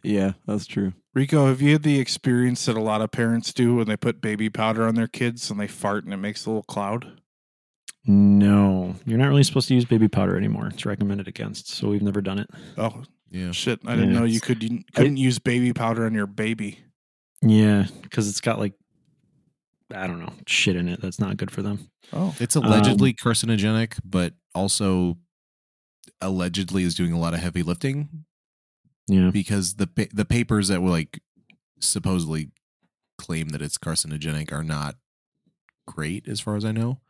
Yeah, that's true. Rico, have you had the experience that a lot of parents do when they put baby powder on their kids and they fart and it makes a little cloud? No, you're not really supposed to use baby powder anymore. It's recommended against, so we've never done it. Oh Yeah. shit! I didn't Yeah. know you could you couldn't use baby powder on your baby. Yeah, because it's got like I don't know shit in it that's not good for them. Oh, It's allegedly um, carcinogenic, but also allegedly is doing a lot of heavy lifting Yeah, because the pa- the papers that were like supposedly claim that it's carcinogenic are not great as far as I know.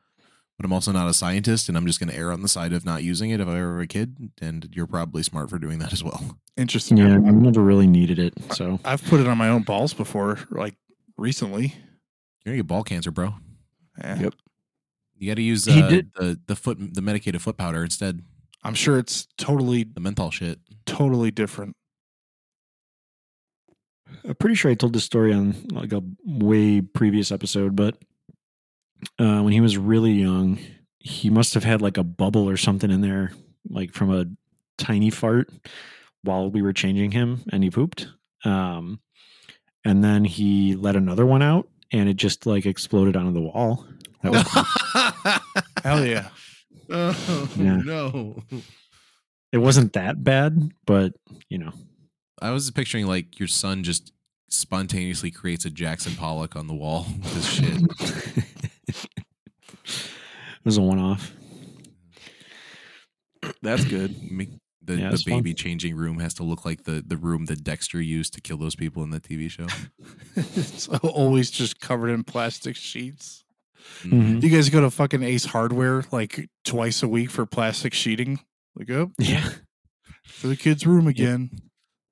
But I'm also not a scientist, and I'm just going to err on the side of not using it if I were a kid. And you're probably smart for doing that as well. interesting. yeah, I've- I've never really needed it. So I've put it on my own balls before, like recently. You're gonna get ball cancer, bro. Eh, Yep. You got to use uh, did- the the foot the medicated foot powder instead. I'm sure it's totally The menthol shit. totally different. I'm pretty sure I told this story on like a way previous episode, but uh, when he was really young, he must have had like a bubble or something in there, like from a tiny fart while we were changing him, and he pooped. Um, and then he let another one out, and it just like exploded onto the wall. That was [LAUGHS] Hell yeah! oh Yeah. no! it wasn't that bad, but you know, I was picturing like your son just spontaneously creates a Jackson Pollock on the wall [LAUGHS] with his shit. [LAUGHS] it was a one-off. That's good. [CLEARS THROAT] Make the, Yeah, the it's fun. baby changing room has to look like the, the room that Dexter used to kill those people in the TV show. [LAUGHS] it's always just covered in plastic sheets. Mhm. You guys go to fucking Ace Hardware like twice a week for plastic sheeting. Like, oh, Yeah. for the kids' room again.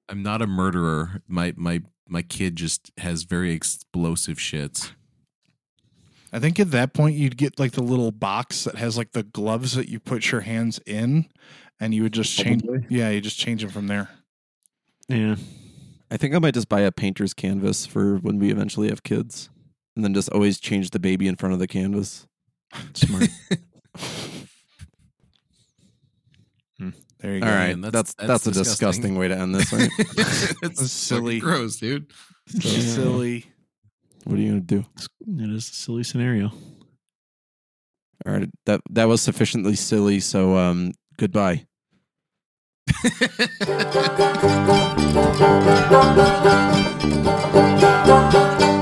I'm not a murderer. My my my kid just has very explosive shits. I think at that point you'd get like the little box that has like the gloves that you put your hands in, and you would just change. Probably. Yeah, you just change them from there. Yeah. I think I might just buy a painter's canvas for when we eventually have kids, and then just always change the baby in front of the canvas. Smart. [LAUGHS] Hmm. There you go. All right, man, that's that's- that's, a that's disgusting. disgusting. way to end this, right? [LAUGHS] [LAUGHS] it's silly. gross, dude. So Yeah. silly. What are you gonna do? It is a silly scenario. All right, that that was sufficiently silly. So, um, goodbye. [LAUGHS]